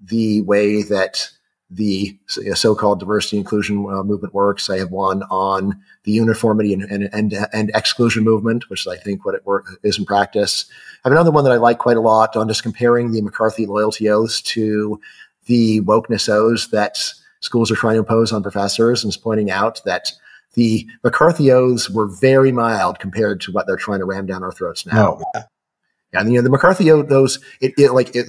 the way that the so-called diversity inclusion uh, movement works. I have one on the uniformity and, and, and, and, exclusion movement, which is, I think what it work, is in practice. I have another one that I like quite a lot on just comparing the McCarthy loyalty oaths to the wokeness oaths that schools are trying to impose on professors and is pointing out that the McCarthy oaths were very mild compared to what they're trying to ram down our throats now. No. And you know, the McCarthy oath, those, it, it like, it,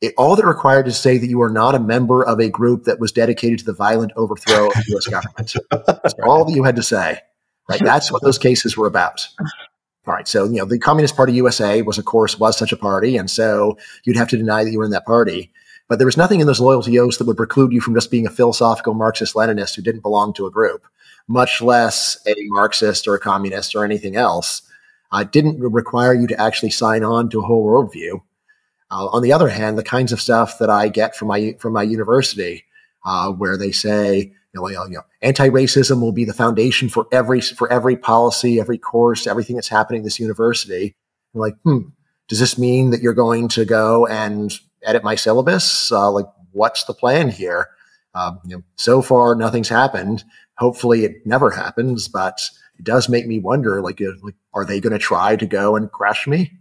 it, all they're required to say that you are not a member of a group that was dedicated to the violent overthrow of the U.S. government. That's all that you had to say. Right? That's what those cases were about. All right. So, you know, the Communist Party USA was, of course, was such a party. And so you'd have to deny that you were in that party. But there was nothing in those loyalty oaths that would preclude you from just being a philosophical Marxist Leninist who didn't belong to a group much less a Marxist or a communist or anything else. Uh, didn't require you to actually sign on to a whole worldview. Uh, on the other hand, the kinds of stuff that I get from my from my university, uh, where they say, you know, you know, anti-racism will be the foundation for every for every policy, every course, everything that's happening at this university. I'm like, hmm, does this mean that you're going to go and edit my syllabus? Uh, like, what's the plan here? Um, you know, so far nothing's happened. Hopefully, it never happens, but it does make me wonder. Like, like are they going to try to go and crush me?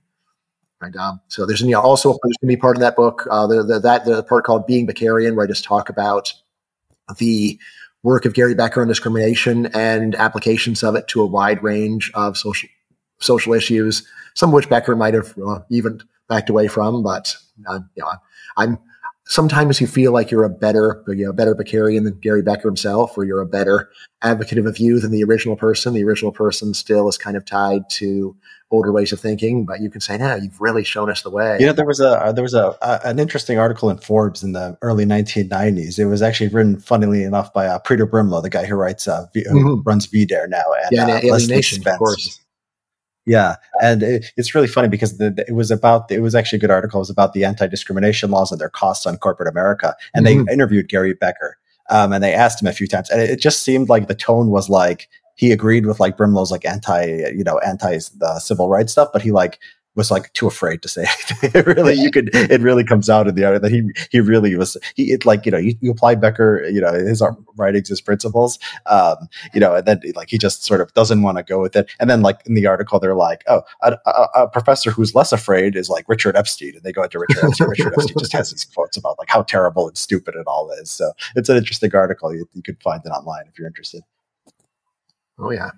Right. Um, so there's you know, also there's going to be part of that book, uh, the, the, that the part called "Being Beckerian," where I just talk about the work of Gary Becker on discrimination and applications of it to a wide range of social social issues, some of which Becker might have uh, even backed away from. But uh, you know, I'm sometimes you feel like you're a better, you know, better Beckerian than Gary Becker himself, or you're a better advocate of a view than the original person. The original person still is kind of tied to older ways of thinking, but you can say, "No, you've really shown us the way."
You know, there was a uh, there was a, a, an interesting article in Forbes in the early 1990s. It was actually written, funnily enough, by uh, Peter Brimelow, the guy who writes uh, v, who mm-hmm. runs VDare now,
and yeah, uh, Alien Nation, of course.
Yeah, and it, it's really funny because the, the, it was about it was actually a good article. It was about the anti-discrimination laws and their costs on corporate America, and mm-hmm. they interviewed Gary Becker, um, and they asked him a few times, and it, it, just seemed like the tone was like he agreed with like Brimelow's like anti, you know, anti the civil rights stuff, but he like was like too afraid to say anything. it really, you could, it really comes out in the other that he, he really was, he, it like, you know, you, you apply Becker, you know, his writings, his principles, um, you know, and then like he just sort of doesn't want to go with it. And then like in the article, they're like, oh, a, a, a professor who's less afraid is like Richard Epstein. And they go into Richard Epstein. Richard Epstein just has these quotes about like how terrible and stupid it all is. So it's an interesting article. You, you could find it online if you're interested.
Oh yeah.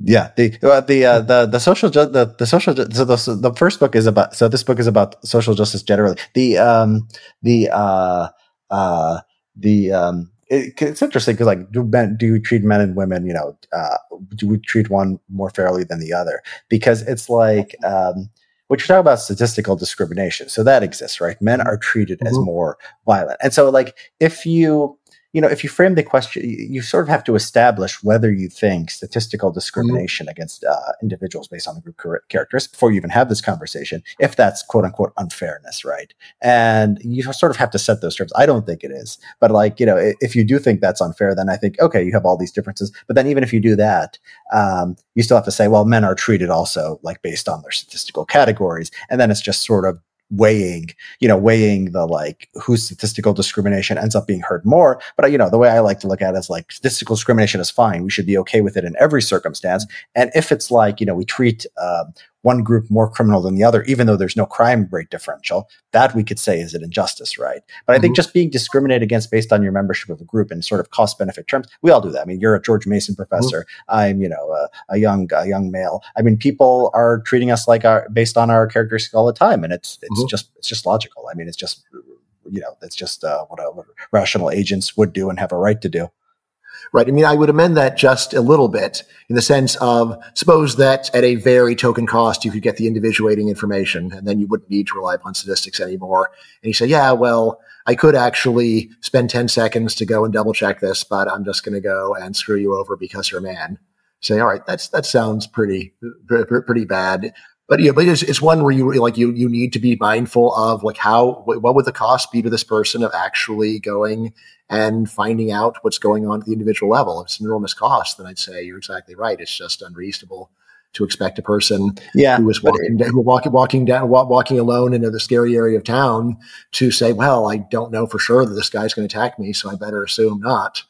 Yeah, the uh, the uh, the the social ju- the the social ju- so the the first book is about so this book is about social justice generally. The um the uh uh the um it, it's interesting because like do men do we treat men and women you know uh do we treat one more fairly than the other because it's like um what you're talking about statistical discrimination so that exists right men are treated mm-hmm. as more violent and so like if you you know, if you frame the question, you sort of have to establish whether you think statistical mm-hmm. discrimination mm-hmm. against uh, individuals based on the group characteristics before you even have this conversation, if that's quote unquote unfairness, right? And you sort of have to set those terms. I don't think it is, but like, you know, if you do think that's unfair, then I think, okay, you have all these differences. But then even if you do that, um, you still have to say, well, men are treated also like based on their statistical categories. And then it's just sort of weighing, you know, weighing the like whose statistical discrimination ends up being heard more. But you know, the way I like to look at it is like statistical discrimination is fine. We should be okay with it in every circumstance. And if it's like, you know, we treat um, one group more criminal than the other, even though there's no crime rate differential, that we could say is an injustice, right? But mm-hmm. I think mm-hmm. just being discriminated against based on your membership of a group in sort of cost benefit terms, we all do that. I mean, you're a George Mason professor. Mm-hmm. I'm, you know, a, a, young a young male. I mean, people are treating us like our based on our characteristics all the time, and it's it's mm-hmm. just it's just logical. I mean, it's just you know, it's just uh, what, a, what rational agents would do and have a right to do.
Right. I mean, I would amend that just a little bit in the sense of suppose that at a very token cost, you could get the individuating information and then you wouldn't need to rely upon statistics anymore. And you say, yeah, well, I could actually spend 10 seconds to go and double check this, but I'm just going to go and screw you over because you're a man. Say, all right, that's, that sounds pretty, pretty bad but yeah, but it's, it's one where you like you you need to be mindful of like how what would the cost be to this person of actually going and finding out what's going on at the individual level. If it's an enormous cost, then I'd say you're exactly right. It's just unreasonable to expect a person
yeah,
who was walking, who walking, walking down, walking alone into the scary area of town to say, well, I don't know for sure that this guy's going to attack me, so I better assume not.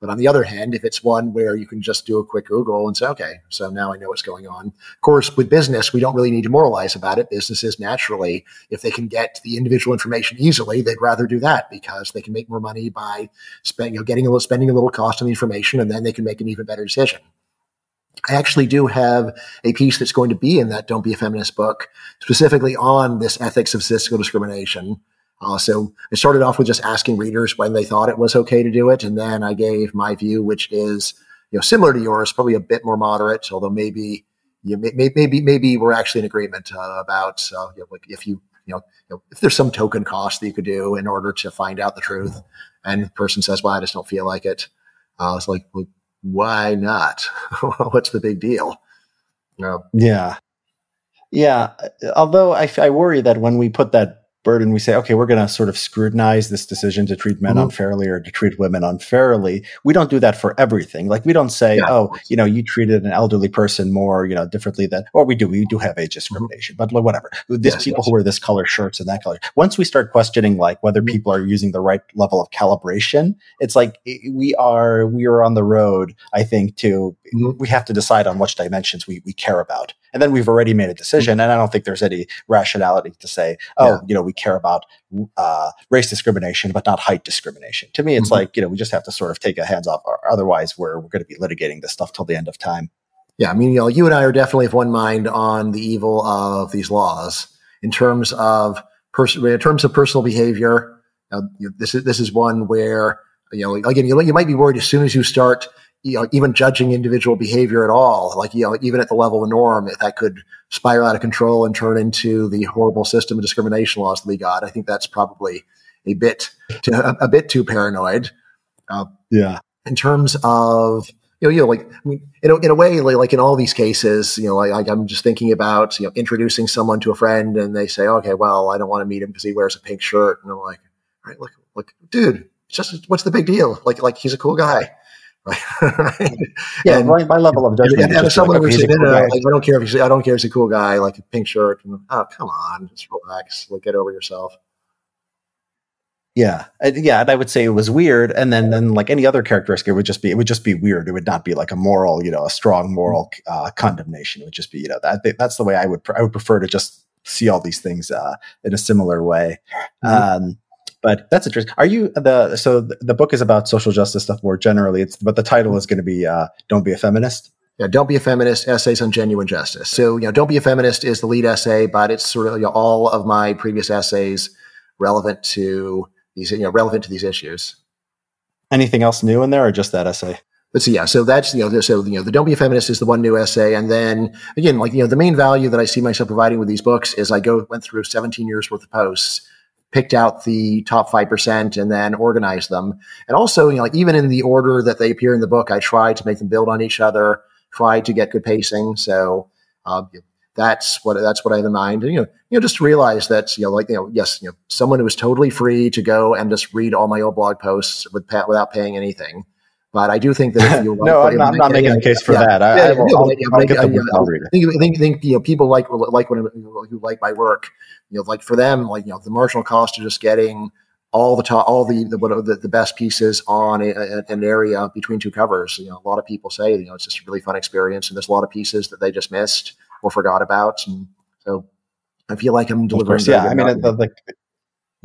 But on the other hand, if it's one where you can just do a quick Google and say, okay, so now I know what's going on. Of course, with business, we don't really need to moralize about it. Businesses naturally, if they can get the individual information easily, they'd rather do that because they can make more money by spending, you know, getting a little, spending a little cost on the information, and then they can make an even better decision. I actually do have a piece that's going to be in that Don't Be a Feminist book, specifically on this ethics of statistical discrimination uh, so I started off with just asking readers when they thought it was okay to do it, and then I gave my view, which is you know similar to yours, probably a bit more moderate, although maybe you may, maybe maybe we're actually in agreement uh, about uh, you know, like if you you know, you know, if there's some token cost that you could do in order to find out the truth, and the person says, "Well, I just don't feel like it," uh, it's like, well, why not? What's the big deal?
Yeah, yeah. Although I, I worry that when we put that burden we say okay we're going to sort of scrutinize this decision to treat men mm-hmm. unfairly or to treat women unfairly we don't do that for everything like we don't say yeah. oh you know you treated an elderly person more you know differently than or we do we do have age mm-hmm. discrimination mm-hmm. but whatever these yes, people yes. who wear this color shirts and that color once we start questioning like whether mm-hmm. people are using the right level of calibration it's like we are we are on the road i think to mm-hmm. we have to decide on which dimensions we, we care about and then we've already made a decision and i don't think there's any rationality to say oh yeah. you know we care about uh, race discrimination, but not height discrimination. To me, it's mm-hmm. like, you know, we just have to sort of take a hands off. Otherwise, we're, we're going to be litigating this stuff till the end of time.
Yeah. I mean, you know, you and I are definitely of one mind on the evil of these laws in terms of, pers- in terms of personal behavior. Uh, this is, this is one where, you know, again, you, you might be worried as soon as you start you know, even judging individual behavior at all, like, you know, even at the level of norm, that could spiral out of control and turn into the horrible system of discrimination laws that we got. I think that's probably a bit, too, a, bit too paranoid.
Uh, yeah.
In terms of, you know, you know, like, I mean, in a, in a way, like, like in all these cases, you know, like, like, I'm just thinking about, you know, introducing someone to a friend and they say, okay, well, I don't want to meet him because he wears a pink shirt. And I'm like, all right, look, look, dude, just, what's the big deal? Like, like he's a cool guy.
right? Yeah, and, my, my, level of judgment. And, and someone
like, cool like, I don't care if he's I don't care if he's a cool guy, like a pink shirt. And, oh, come on, just relax. Like, get over yourself.
Yeah, yeah, and I would say it was weird, and then then like any other characteristic, it would just be it would just be weird. It would not be like a moral, you know, a strong moral uh, condemnation. It would just be, you know, that that's the way I would I would prefer to just see all these things uh, in a similar way. Mm-hmm. Um, but that's interesting. Are you the so the book is about social justice stuff more generally? It's but the title is going to be uh, "Don't Be a Feminist."
Yeah, don't be a feminist. Essays on genuine justice. So you know, don't be a feminist is the lead essay, but it's sort of you know, all of my previous essays relevant to these you know relevant to these issues.
Anything else new in there, or just that essay?
But so yeah, so that's you know, so you know, the "Don't Be a Feminist" is the one new essay, and then again, like you know, the main value that I see myself providing with these books is I go went through 17 years worth of posts picked out the top 5% and then organized them. And also, you know, like even in the order that they appear in the book, I tried to make them build on each other, tried to get good pacing. So, uh, that's what that's what I have in mind. And, you know, you know, just realize that you know, like you know, yes, you know, someone who is totally free to go and just read all my old blog posts with, without paying anything. But I do think that if you
no, I'm not, I'm not making a case for that. I,
think, think, you know people like like when who like my work. You know, like for them, like you know, the marginal cost of just getting all the top, all the the, the, the best pieces on a, a, an area between two covers. You know, a lot of people say you know it's just a really fun experience, and there's a lot of pieces that they just missed or forgot about, and so I feel like I'm delivering.
Course, yeah, I mean, the, the,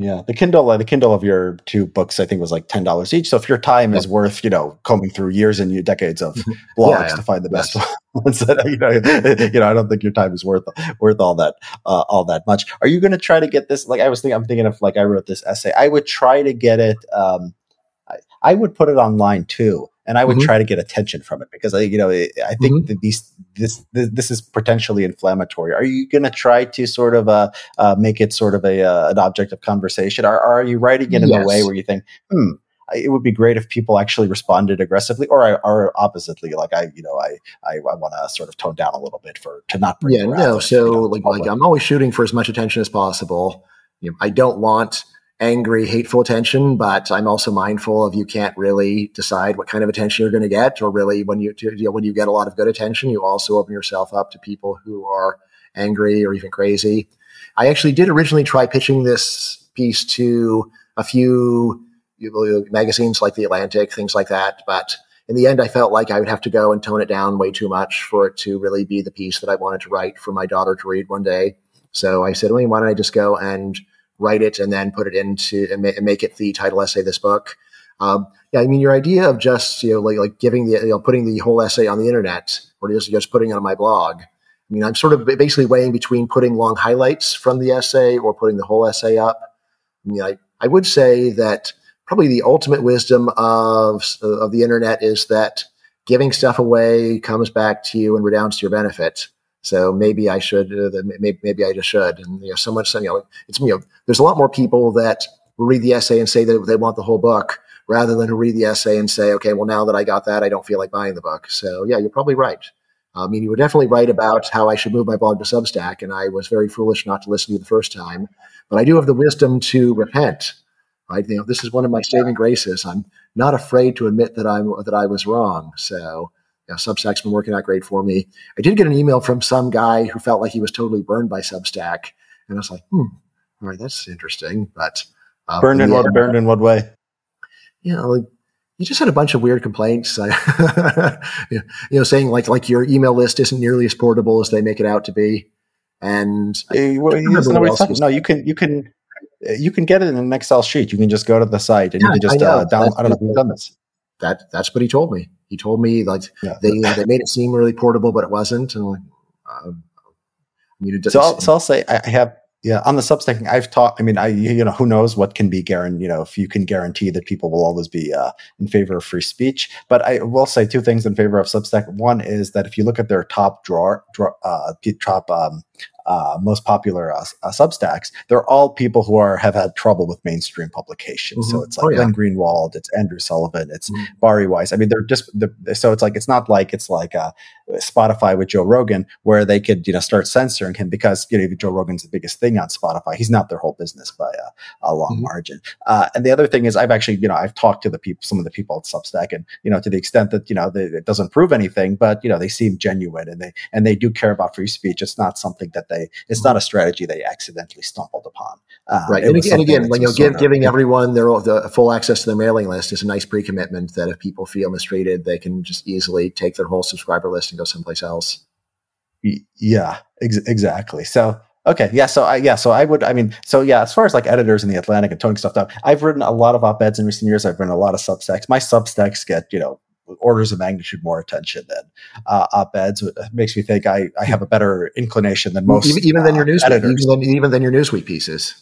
yeah, the Kindle, uh, the Kindle of your two books, I think was like ten dollars each. So if your time is worth, you know, combing through years and decades of blogs yeah, yeah. to find the best ones, that, you know, you know, I don't think your time is worth worth all that uh, all that much. Are you going to try to get this? Like I was thinking, I'm thinking of like I wrote this essay. I would try to get it. Um, I, I would put it online too and I would mm-hmm. try to get attention from it because I, you know, I think mm-hmm. that these this, this, is potentially inflammatory. Are you going to try to sort of uh, uh, make it sort of a uh, an object of conversation? Or, or, are you writing it in yes. a way where you think, hmm, it would be great if people actually responded aggressively, or or oppositely, like I, you know, I I, I want to sort of tone down a little bit for to not bring.
Yeah, no. So you know, like like I'm always shooting for as much attention as possible. You know, I don't want angry, hateful attention, but I'm also mindful of you can't really decide what kind of attention you're going to get, or really when you, you know, when you get a lot of good attention, you also open yourself up to people who are angry or even crazy. I actually did originally try pitching this piece to a few magazines like The Atlantic, things like that, but in the end, I felt like I would have to go and tone it down way too much for it to really be the piece that I wanted to write for my daughter to read one day. So I said, well, why don't I just go and write it and then put it into and, ma- and make it the title essay of this book. Um, yeah, I mean, your idea of just you know like like giving the you know putting the whole essay on the internet or just just putting it on my blog. I mean, I'm sort of basically weighing between putting long highlights from the essay or putting the whole essay up. I mean, I, I would say that probably the ultimate wisdom of of the internet is that giving stuff away comes back to you and redounds to your benefit. So maybe I should, uh, maybe, maybe I just should. And you know, so much, you know, it's you know, there's a lot more people that will read the essay and say that they want the whole book, rather than who read the essay and say, okay, well now that I got that, I don't feel like buying the book. So yeah, you're probably right. I mean, you were definitely right about how I should move my blog to Substack, and I was very foolish not to listen to you the first time. But I do have the wisdom to repent. Right? You know, this is one of my saving graces. I'm not afraid to admit that I'm that I was wrong. So, know, Substack's been working out great for me. I did get an email from some guy who felt like he was totally burned by Substack, and I was like, hmm, all right, that's interesting. But
uh, burned in what burned in what way?
You know, like, you just had a bunch of weird complaints. you know, saying like like your email list isn't nearly as portable as they make it out to be. And
hey, well, no, you can you can you can get it in an Excel sheet. You can just go to the site and yeah, you can just I uh, down. I don't know if you've done this.
That that's what he told me. He told me like yeah. they they made it seem really portable, but it wasn't. And like, uh,
I mean, so I'll, so I'll say I have yeah, on the Substack, I've talked. I mean, I you know who knows what can be guaranteed. You know, if you can guarantee that people will always be uh, in favor of free speech. But I will say two things in favor of Substack. One is that if you look at their top drawer, draw, uh, top um, uh, most popular uh, uh, Substacks, they're all people who are have had trouble with mainstream publications. Mm-hmm. So it's like oh, yeah. Glenn Greenwald, it's Andrew Sullivan, it's mm-hmm. Bari Weiss. I mean, they're just the, so it's like it's not like it's like uh, Spotify with Joe Rogan where they could you know start censoring him because you know Joe Rogan's the biggest thing on Spotify. He's not their whole business by a, a long mm-hmm. margin. Uh, and the other thing is, I've actually you know I've talked to the people, some of the people at Substack, and you know to the extent that you know they, it doesn't prove anything, but you know they seem genuine and they and they do care about free speech. It's not something that they it's not a strategy they accidentally stumbled upon.
Um, right, and, and again, you know, give, giving everyone their the full access to their mailing list is a nice pre-commitment that if people feel mistreated, they can just easily take their whole subscriber list and go someplace else.
Yeah, ex- exactly. So Okay, yeah, so I yeah, so I would I mean, so yeah, as far as like editors in the Atlantic and toning stuff down, I've written a lot of op-eds in recent years. I've written a lot of substacks. My substacks get, you know, orders of magnitude more attention than uh, op-eds. It makes me think I, I have a better inclination than most,
even, even uh, than your news editors. Even than, even than your Newsweek pieces.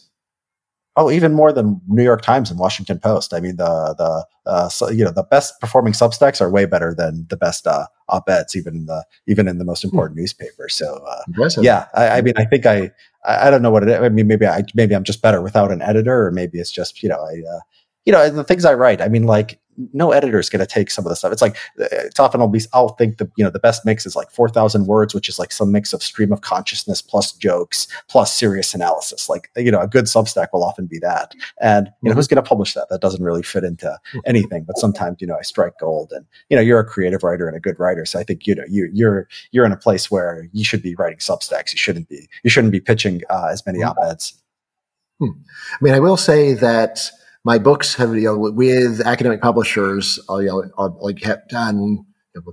Oh, even more than New York Times and Washington Post. I mean, the the uh, so, you know the best performing Substacks are way better than the best uh, op-eds, even in the even in the most hmm. important hmm. newspapers. So uh, yeah, I, I, mean, I think I I don't know what it is. I mean, maybe I maybe I'm just better without an editor, or maybe it's just you know I uh, you know the things I write. I mean, like no editor is going to take some of the stuff. It's like it's often I'll be I'll think the you know the best mix is like four thousand words, which is like some mix of stream of consciousness plus jokes plus serious analysis. Like you know a good Substack will often be that. And you know mm-hmm. who's going to publish that? That doesn't really fit into mm-hmm. anything. But sometimes you know I strike gold, and you know you're a creative writer and a good writer, so I think you know you you're you're in a place where you should be writing Substacks. You shouldn't be you shouldn't be pitching uh, as many mm-hmm. op eds.
Hmm. I mean, I will say that my books have you know with academic publishers uh, you know are, like have done you know,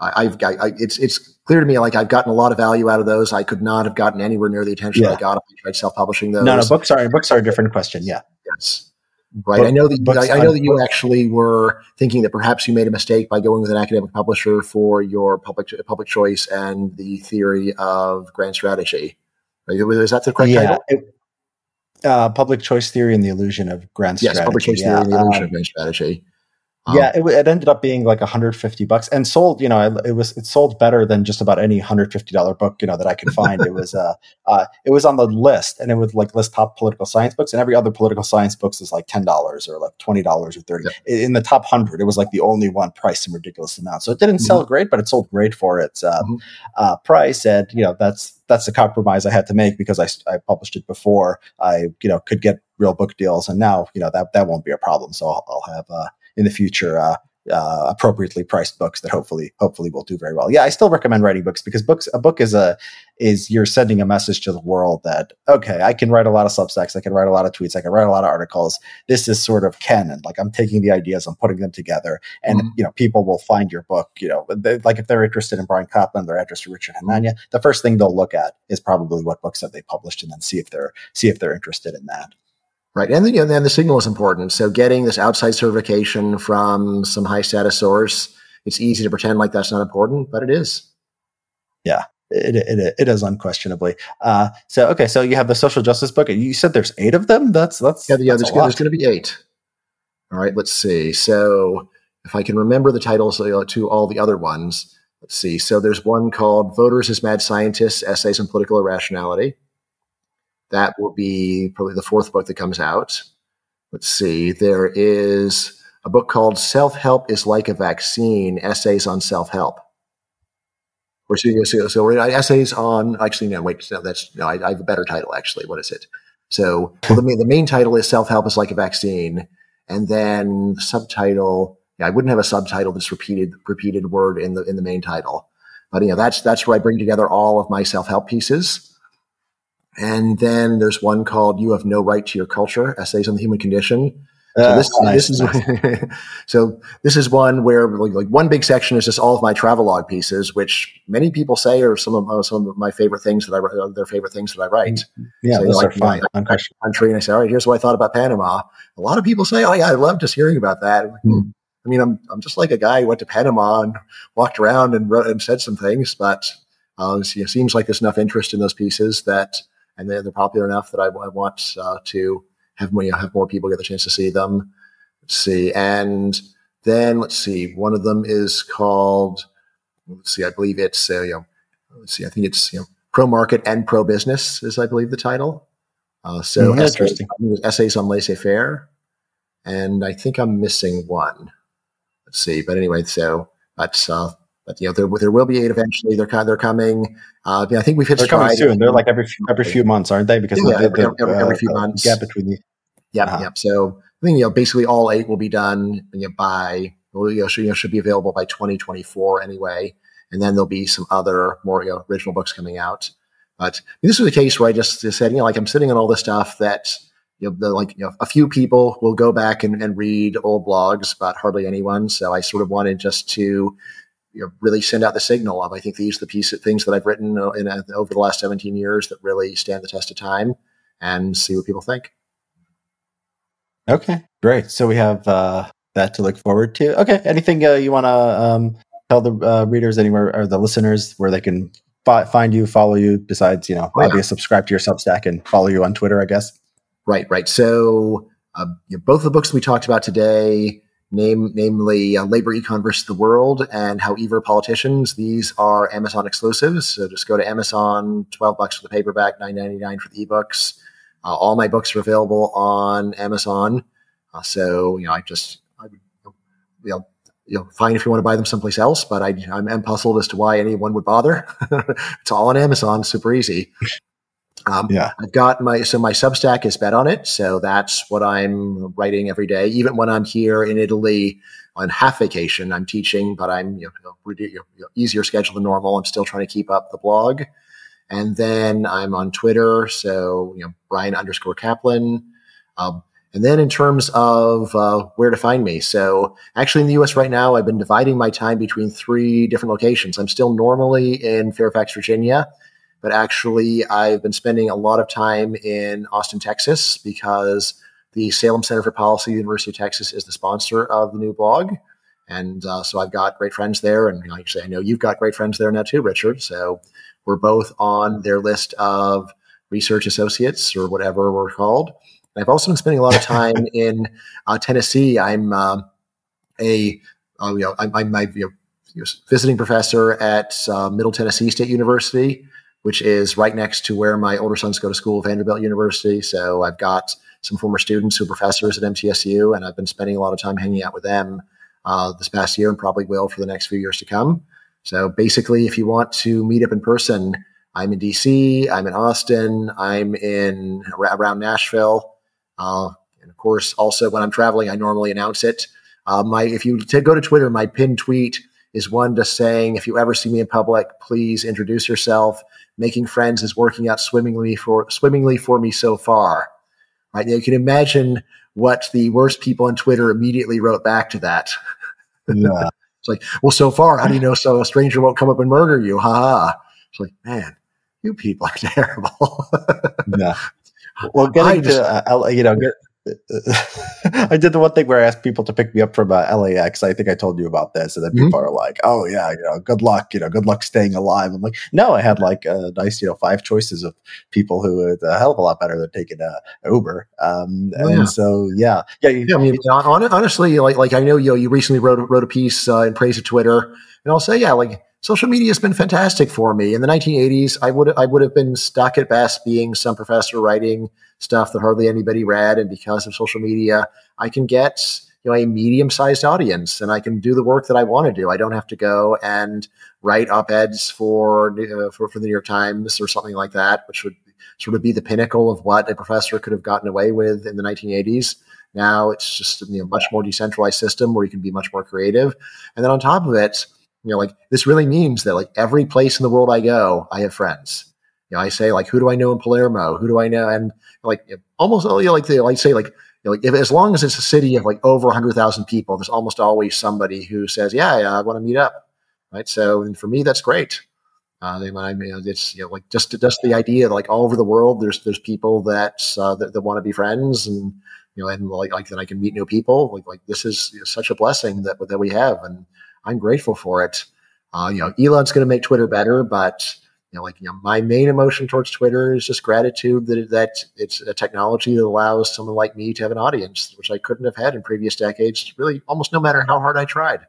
I, have got I, it's it's clear to me like I've gotten a lot of value out of those. I could not have gotten anywhere near the attention yeah. I got if I tried self publishing those.
No, no, books are books are a different question. Yeah.
Yes. Right. Book, I know that I, I, know that you actually were thinking that perhaps you made a mistake by going with an academic publisher for your public public choice and the theory of grand strategy. Is that the correct yeah, title? It,
uh, public choice theory and the illusion of grand
yes,
strategy.
Yes, public choice yeah. theory and the illusion um, of grand strategy.
Um, yeah, it, it, ended up being like 150 bucks and sold. You know, it, was it sold better than just about any 150 dollar book you know that I could find. it was uh, uh, it was on the list, and it would like list top political science books, and every other political science books is like ten dollars or like twenty dollars or thirty. Yeah. In the top hundred, it was like the only one priced in ridiculous amount. So it didn't mm-hmm. sell great, but it sold great for its uh, mm-hmm. uh, price, and you know that's that's the compromise I had to make because I, I published it before I you know could get real book deals, and now you know that that won't be a problem. So I'll, I'll have uh, in the future uh, uh, appropriately priced books that hopefully hopefully will do very well. Yeah, I still recommend writing books because books a book is a is you're sending a message to the world that okay, I can write a lot of substacks, I can write a lot of tweets, I can write a lot of articles. This is sort of canon. Like I'm taking the ideas, I'm putting them together, and mm-hmm. you know people will find your book. You know, they, like if they're interested in Bryan Caplan, they're interested in Richard Hanania. The first thing they'll look at is probably what books have they published, and then see if they're see if they're interested in that.
Right. And then, you know, then the signal is important. So getting this outside certification from some high status source, it's easy to pretend like that's not important, but it is.
Yeah. It, it, it is unquestionably. Uh, so okay, so you have the social justice book. You said there's eight of them. That's that's
yeah. yeah
that's
there's, there's going to be eight. All right, let's see. So if I can remember the titles to all the other ones, let's see. So there's one called "Voters as Mad Scientists: Essays on Political Irrationality." That will be probably the fourth book that comes out. Let's see. There is a book called Self Help is Like a Vaccine Essays on Self Help. Or so, so, so essays on. Actually, no, wait, no, that's no. I, I have a better title. Actually, what is it? So well, the main the main title is "Self Help is Like a Vaccine," and then the subtitle. Yeah, I wouldn't have a subtitle that's repeated repeated word in the in the main title, but you know that's that's where I bring together all of my self help pieces. And then there's one called "You Have No Right to Your Culture: Essays on the Human Condition." So
Uh,
this,
nice,
this is
nice.
so this is one where like, like one big section is just all of my travelogue pieces, which many people say are some of uh, some of my favorite things that I write- are their favorite things that I write.
yeah,
So,
those
like,
are fun.
my-
Unquestionable.
Country, and I say, all right, here's what I thought about Panama. A lot of people say, oh yeah, I love just hearing about that. I'm
Hmm.
I mean, I'm I'm just like a guy who went to Panama and walked around and wrote and said some things, but uh, it seems like there's enough interest in those pieces that, and they're, they're popular enough that I, I want uh, to have more, you know, have more people get the chance to see them. Let's see, and then let's see, one of them is called. Let's see, I believe it's uh, you know, let's see, I think it's you know, pro market and pro business is I believe the title. Uh, so
Mm,
essays, essays on laissez faire, and I think I'm missing one. Let's see, but anyway, so that's uh, but you know there there will be eight eventually. They're kind they're coming. Uh, yeah, I think we've hit
They're coming soon. They're like every few, every few months, aren't they? Because
Yeah,
the,
every- every- every few
uh,
months.
gap between the
Yep,
Uh-huh.
yep. So I think you know basically all eight will be done you know, by well, you know, should, you know should be available by 2024 anyway, and then there'll be some other more you know, original books coming out. But this was a case where I just, just said, you know, like I'm sitting on all this stuff that you know, the, like you know, a few people will go back and, and read old blogs, but hardly anyone. So I sort of wanted just to you know, really send out the signal of I think these are the piece of things that I've written uh, in, uh, over the last 17 years that really stand the test of time, and see what people think.
Okay, great. So we have uh, that to look forward to. Okay, anything uh, you want to um, tell the uh, readers anywhere or the listeners where they can fi- find you, follow you? Besides, you know,
Oh, yeah.
obviously subscribe to your Substack and follow you on Twitter, I guess.
Right, right. So uh, you know, both the books we talked about today, name, namely uh, Labor Econ versus the World and How Evil Politicians, these are Amazon exclusives. So just go to Amazon, 12 bucks for the paperback, 9.99 for the ebooks. Uh, all my books are available on Amazon. Uh, so, you know, I just, I, you know, you know, fine if you want to buy them someplace else, but I, I'm puzzled as to why anyone would bother. it's all on Amazon, super easy. Um,
Yeah.
I've got my so my Substack is bet on it, so that's what I'm writing every day. Even when I'm here in Italy on half vacation, I'm teaching, but I'm you know, you know, easier schedule than normal. I'm still trying to keep up the blog, and then I'm on Twitter, so you know Bryan underscore Caplan. Um, and then in terms of uh, where to find me, so actually in the U.S. right now, I've been dividing my time between three different locations. I'm still normally in Fairfax, Virginia but actually I've been spending a lot of time in Austin, Texas, because the Salem Center for Policy, University of Texas, is the sponsor of the new blog, and uh, so I've got great friends there, and like I say, I know you've got great friends there now too, Richard. So we're both on their list of research associates or whatever we're called. And I've also been spending a lot of time in uh, Tennessee. I'm um a uh, you know I'm, I'm my you know, visiting professor at uh, Middle Tennessee State University which is right next to where my older sons go to school, Vanderbilt University. So I've got some former students who are professors at MTSU, and I've been spending a lot of time hanging out with them uh, this past year and probably will for the next few years to come. So basically, if you want to meet up in person, I'm in DC, I'm in Austin, I'm in around Nashville. Uh, and of course, also when I'm traveling, I normally announce it. Uh, my if you t- go to Twitter, my pinned tweet is one just saying, if you ever see me in public, please introduce yourself making friends is working out swimmingly for swimmingly for me so far. Right now, you can imagine what the worst people on Twitter immediately wrote back to that.
Yeah.
It's like, well, so far, how do you know so a stranger won't come up and murder you? Ha ha. It's like, man, you people are terrible.
yeah. Well, getting
just-
to uh, you know, get, I did the one thing where I asked people to pick me up from uh, LAX. I think I told you about this, and then
Mhm.
people are like, "Oh yeah, you know, good luck, you know, good luck staying alive." I'm like, "No, I had like a nice, you know, five choices of people who are a hell of a lot better than taking uh, Uber." Um,
Oh,
and
yeah.
so, yeah, yeah, you-
Yeah, I mean, hon- honestly, like like I know you know, you recently wrote wrote a piece uh, in praise of Twitter, and I'll say, yeah, like social media has been fantastic for me. In the 1980s, I would I would have been stuck at best being some professor writing stuff that hardly anybody read, and because of social media, I can get you know a medium sized audience, and I can do the work that I want to do. I don't have to go and write op eds for, uh, for for the New York Times or something like that, which would sort of be the pinnacle of what a professor could have gotten away with in the 1980s. Now it's just you know, much more decentralized system where you can be much more creative. And then on top of it, you know, like this really means that like every place in the world I go, I have friends. You know, I say like, who do I know in Palermo? Who do I know? And like almost you know, like they like say like, you know, like if, as long as it's a city of like over hundred thousand people, there's almost always somebody who says, yeah, yeah I want to meet up. Right. So, and for me, that's great. Uh, they, I mean, it's you know, like just just the idea that like all over the world, there's there's people that uh, that, that want to be friends, and you know, and like like that I can meet new people. Like like this is you know, such a blessing that that we have, and I'm grateful for it. Uh, you know, Elon's going to make Twitter better, but you know, like you know, my main emotion towards Twitter is just gratitude that that it's a technology that allows someone like me to have an audience, which I couldn't have had in previous decades. Really, almost no matter how hard I tried.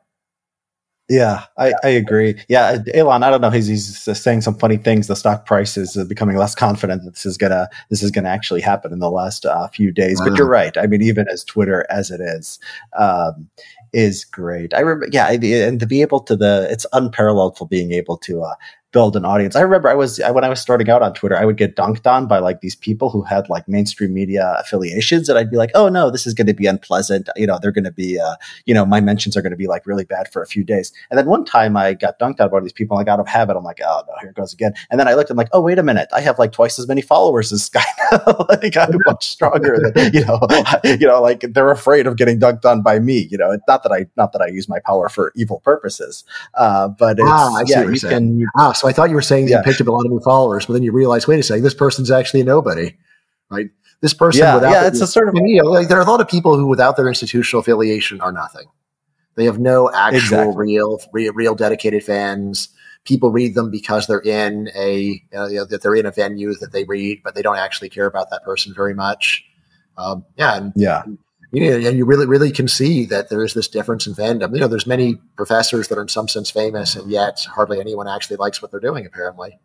Yeah, I, I agree. Yeah, Elon, I don't know. He's, he's saying some funny things. The stock price is becoming less confident that this is gonna this is gonna actually happen in the last uh, few days. But you're right. I mean, even as Twitter as it is, um, is great. I remember, yeah, and to be able to the it's unparalleled for being able to uh, build an audience. I remember I was when I was starting out on Twitter, I would get dunked on by like these people who had like mainstream media affiliations, and I'd be like, "Oh no, this is going to be unpleasant." You know, they're going to be, uh, you know, my mentions are going to be like really bad for a few days. And then one time I got dunked on by one of these people, like out of habit, I'm like, "Oh no, here it goes again." And then I looked, I'm like, "Oh wait a minute, I have like twice as many followers as Sky. like I'm much stronger than you know, you know, like they're afraid of getting dunked on by me. You know, it's not that I not that I use my power for evil purposes, uh, but it's, ah, yeah, you can. You,
ah, so I thought you were saying yeah. you picked up a lot of new followers, but then you realize, wait a second, this person's actually a nobody, right? This person,
yeah, without yeah, it's a sort of
you know, like there are a lot of people who, without their institutional affiliation, are nothing. They have no actual exactly. real, real, real dedicated fans. People read them because they're in a uh, you know, that they're in a venue that they read, but they don't actually care about that person very much. Um, yeah, and,
yeah.
And, you know, and you really, really can see that there is this difference in fandom. You know, there's many professors that are in some sense famous, and yet hardly anyone actually likes what they're doing. Apparently.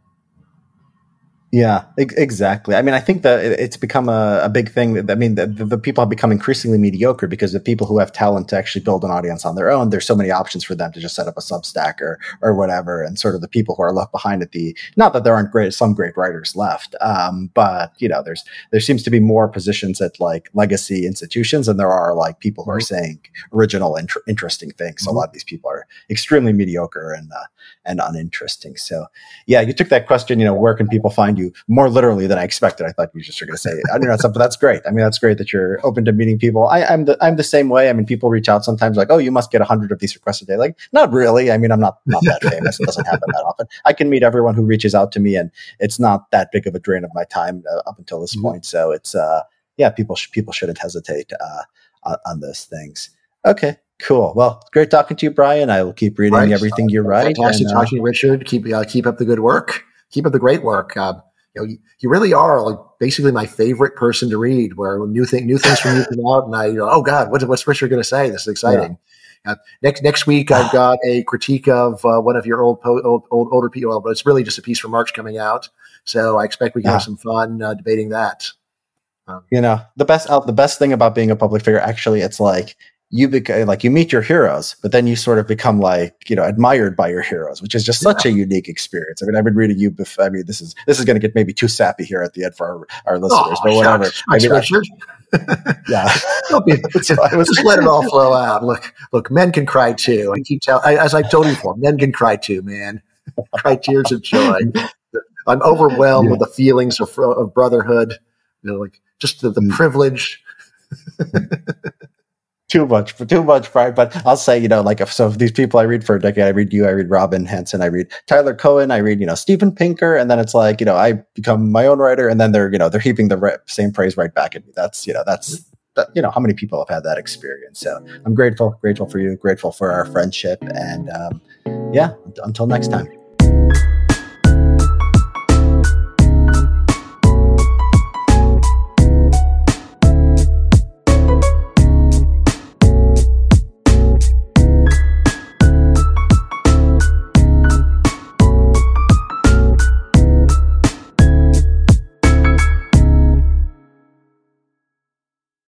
Yeah, exactly. I mean, I think that it's become a, a big thing. I mean, the, the, people have become increasingly mediocre because the people who have talent to actually build an audience on their own, there's so many options for them to just set up a Substack or or whatever. And sort of the people who are left behind at the not that there aren't great some great writers left, um, but you know, there's there seems to be more positions at like legacy institutions, and there are like people who are mm-hmm. saying original, inter- interesting things. So mm-hmm. a lot of these people are extremely mediocre and uh, and uninteresting. So, yeah, you took that question. You know, where can people find you more literally than I expected. I thought you just were going to say, I don't know, something that's great. I mean, that's great that you're open to meeting people. I, am the, I'm the same way. I mean, people reach out sometimes like, oh, you must get a hundred of these requests a day. Like, not really. I mean, I'm not, not that famous. It doesn't happen that often. I can meet everyone who reaches out to me and it's not that big of a drain of my time uh, up until this mm-hmm. point. So it's, uh, yeah, people, sh- people shouldn't hesitate, uh, on, on those things. Okay. Cool. Well, great talking to you, Bryan. I will keep reading right. everything you write.
Fantastic and, uh, talking Richard. Keep uh, keep up the good work. Keep up the great work. Uh, you know, you, you, really are like basically my favorite person to read. Where new thing, new things from you come out, and I, you know, oh God, what's what's Richard going to say? This is exciting. Yeah. Uh, next next week, I've got a critique of uh, one of your old, po- old, old older people, but it's really just a piece from March coming out. So I expect we can yeah. have some fun uh, debating that.
Um, you know, the best uh, the best thing about being a public figure, actually, it's like you become like you meet your heroes, but then you sort of become like you know admired by your heroes, which is just such yeah. a unique experience. I mean, I've been reading you. Before, I mean, this is this is going to get maybe too sappy here at the end for our, our listeners, oh, but whatever. I mean, yeah,
be, just, just let it all flow out. Look, look, men can cry too. I keep telling, as I've told you before, men can cry too, man. cry tears of joy. I'm overwhelmed yeah. with the feelings of, of brotherhood. You know, like just the, the mm. privilege
too much too much pride. But I'll say, you know, like if so if these people I read for a decade, I read you, I read Robin Hanson, I read Tyler Cowen, I read, you know, Steven Pinker, and then it's like, you know, I become my own writer, and then they're, you know, they're heaping the same praise right back at me. That's, you know, that's that, you know, how many people have had that experience. So I'm grateful, grateful for you, grateful for our friendship. And um, yeah, until next time.